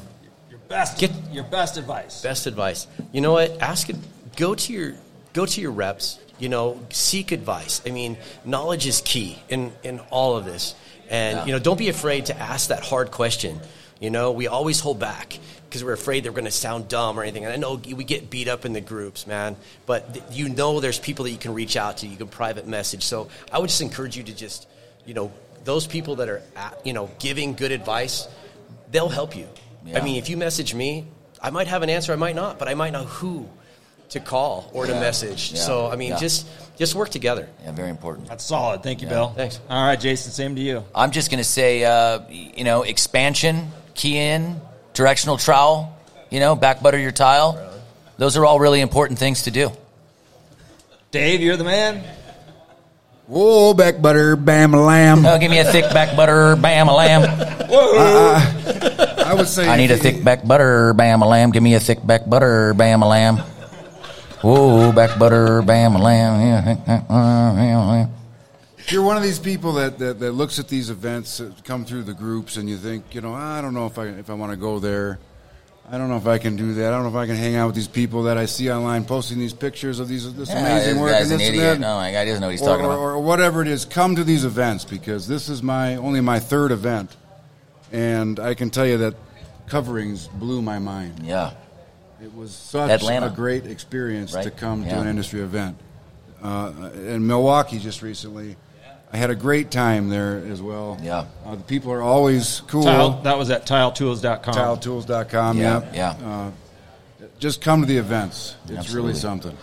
your best get your best advice. Best advice. You know what? Ask it. Go to your go to your reps. You know, seek advice. I mean, knowledge is key in in all of this. And Yeah. you know, don't be afraid to ask that hard question. You know, we always hold back because we're afraid they're going to sound dumb or anything. And I know we get beat up in the groups, man. But th- you know, there's people that you can reach out to. You can private message. So I would just encourage you to just, you know, those people that are, at, you know, giving good advice, they'll help you. Yeah. I mean, if you message me, I might have an answer, I might not, but I might know who to call or to Yeah. message. Yeah. So I mean, Yeah. just just work together. Yeah, very important. That's solid. Thank you, Yeah. Bill. Thanks. All right, Jason. Same to you. I'm just going to say, uh, you know, expansion, key in, directional trowel, you know, back butter your tile. Those are all really important things to do. Dave, you're the man. Whoa, back butter, bam, a lamb. Oh, give me a thick back butter, bam, a lamb. I would say I need a thick back butter, bam, a lamb. Give me a thick back butter, bam, a lamb. Whoa, back butter, bam, a lamb. Yeah. You're one of these people that, that, that looks at these events that come through the groups and you think, you know, I don't know if I if I want to go there. I don't know if I can do that. I don't know if I can hang out with these people that I see online posting these pictures of these this Yeah, amazing this work guy's and an this idiot. and that. No, my guy doesn't know what he's or, talking about. Or, whatever it is, come to these events because this is my only my third event, and I can tell you that coverings blew my mind. Yeah. It was such Atlanta. a great experience to Right? come to an industry event. Uh, in Milwaukee just recently, I had a great time there as well. Yeah. Uh, the people are always cool. Tile, that was at tiletools.com. Tiletools.com, Yeah, yeah. yeah. Uh, just come to the events. It's Absolutely. really something.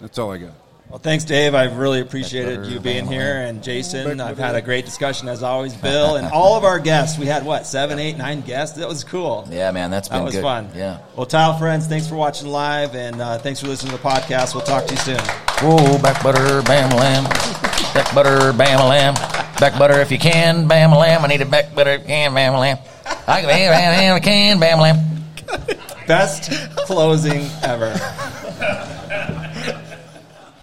That's all I got. Well, thanks, Dave. I've really appreciated you being bam, here, and Jason. I've had a great discussion as always, Bill, and all of our guests. We had what seven, eight, nine guests. That was cool. Yeah, man, that's been that was good. fun. Yeah. Well, Tile friends, thanks for watching live, and uh, thanks for listening to the podcast. We'll talk to you soon. Whoa, back butter, bam, a lamb. Back butter, bam, a lamb. Back butter if you can, bam, a lamb. I need a back butter if you can, bam, a lamb. I can, bam, bam, bam, I can, bam, a lamb. Best closing ever.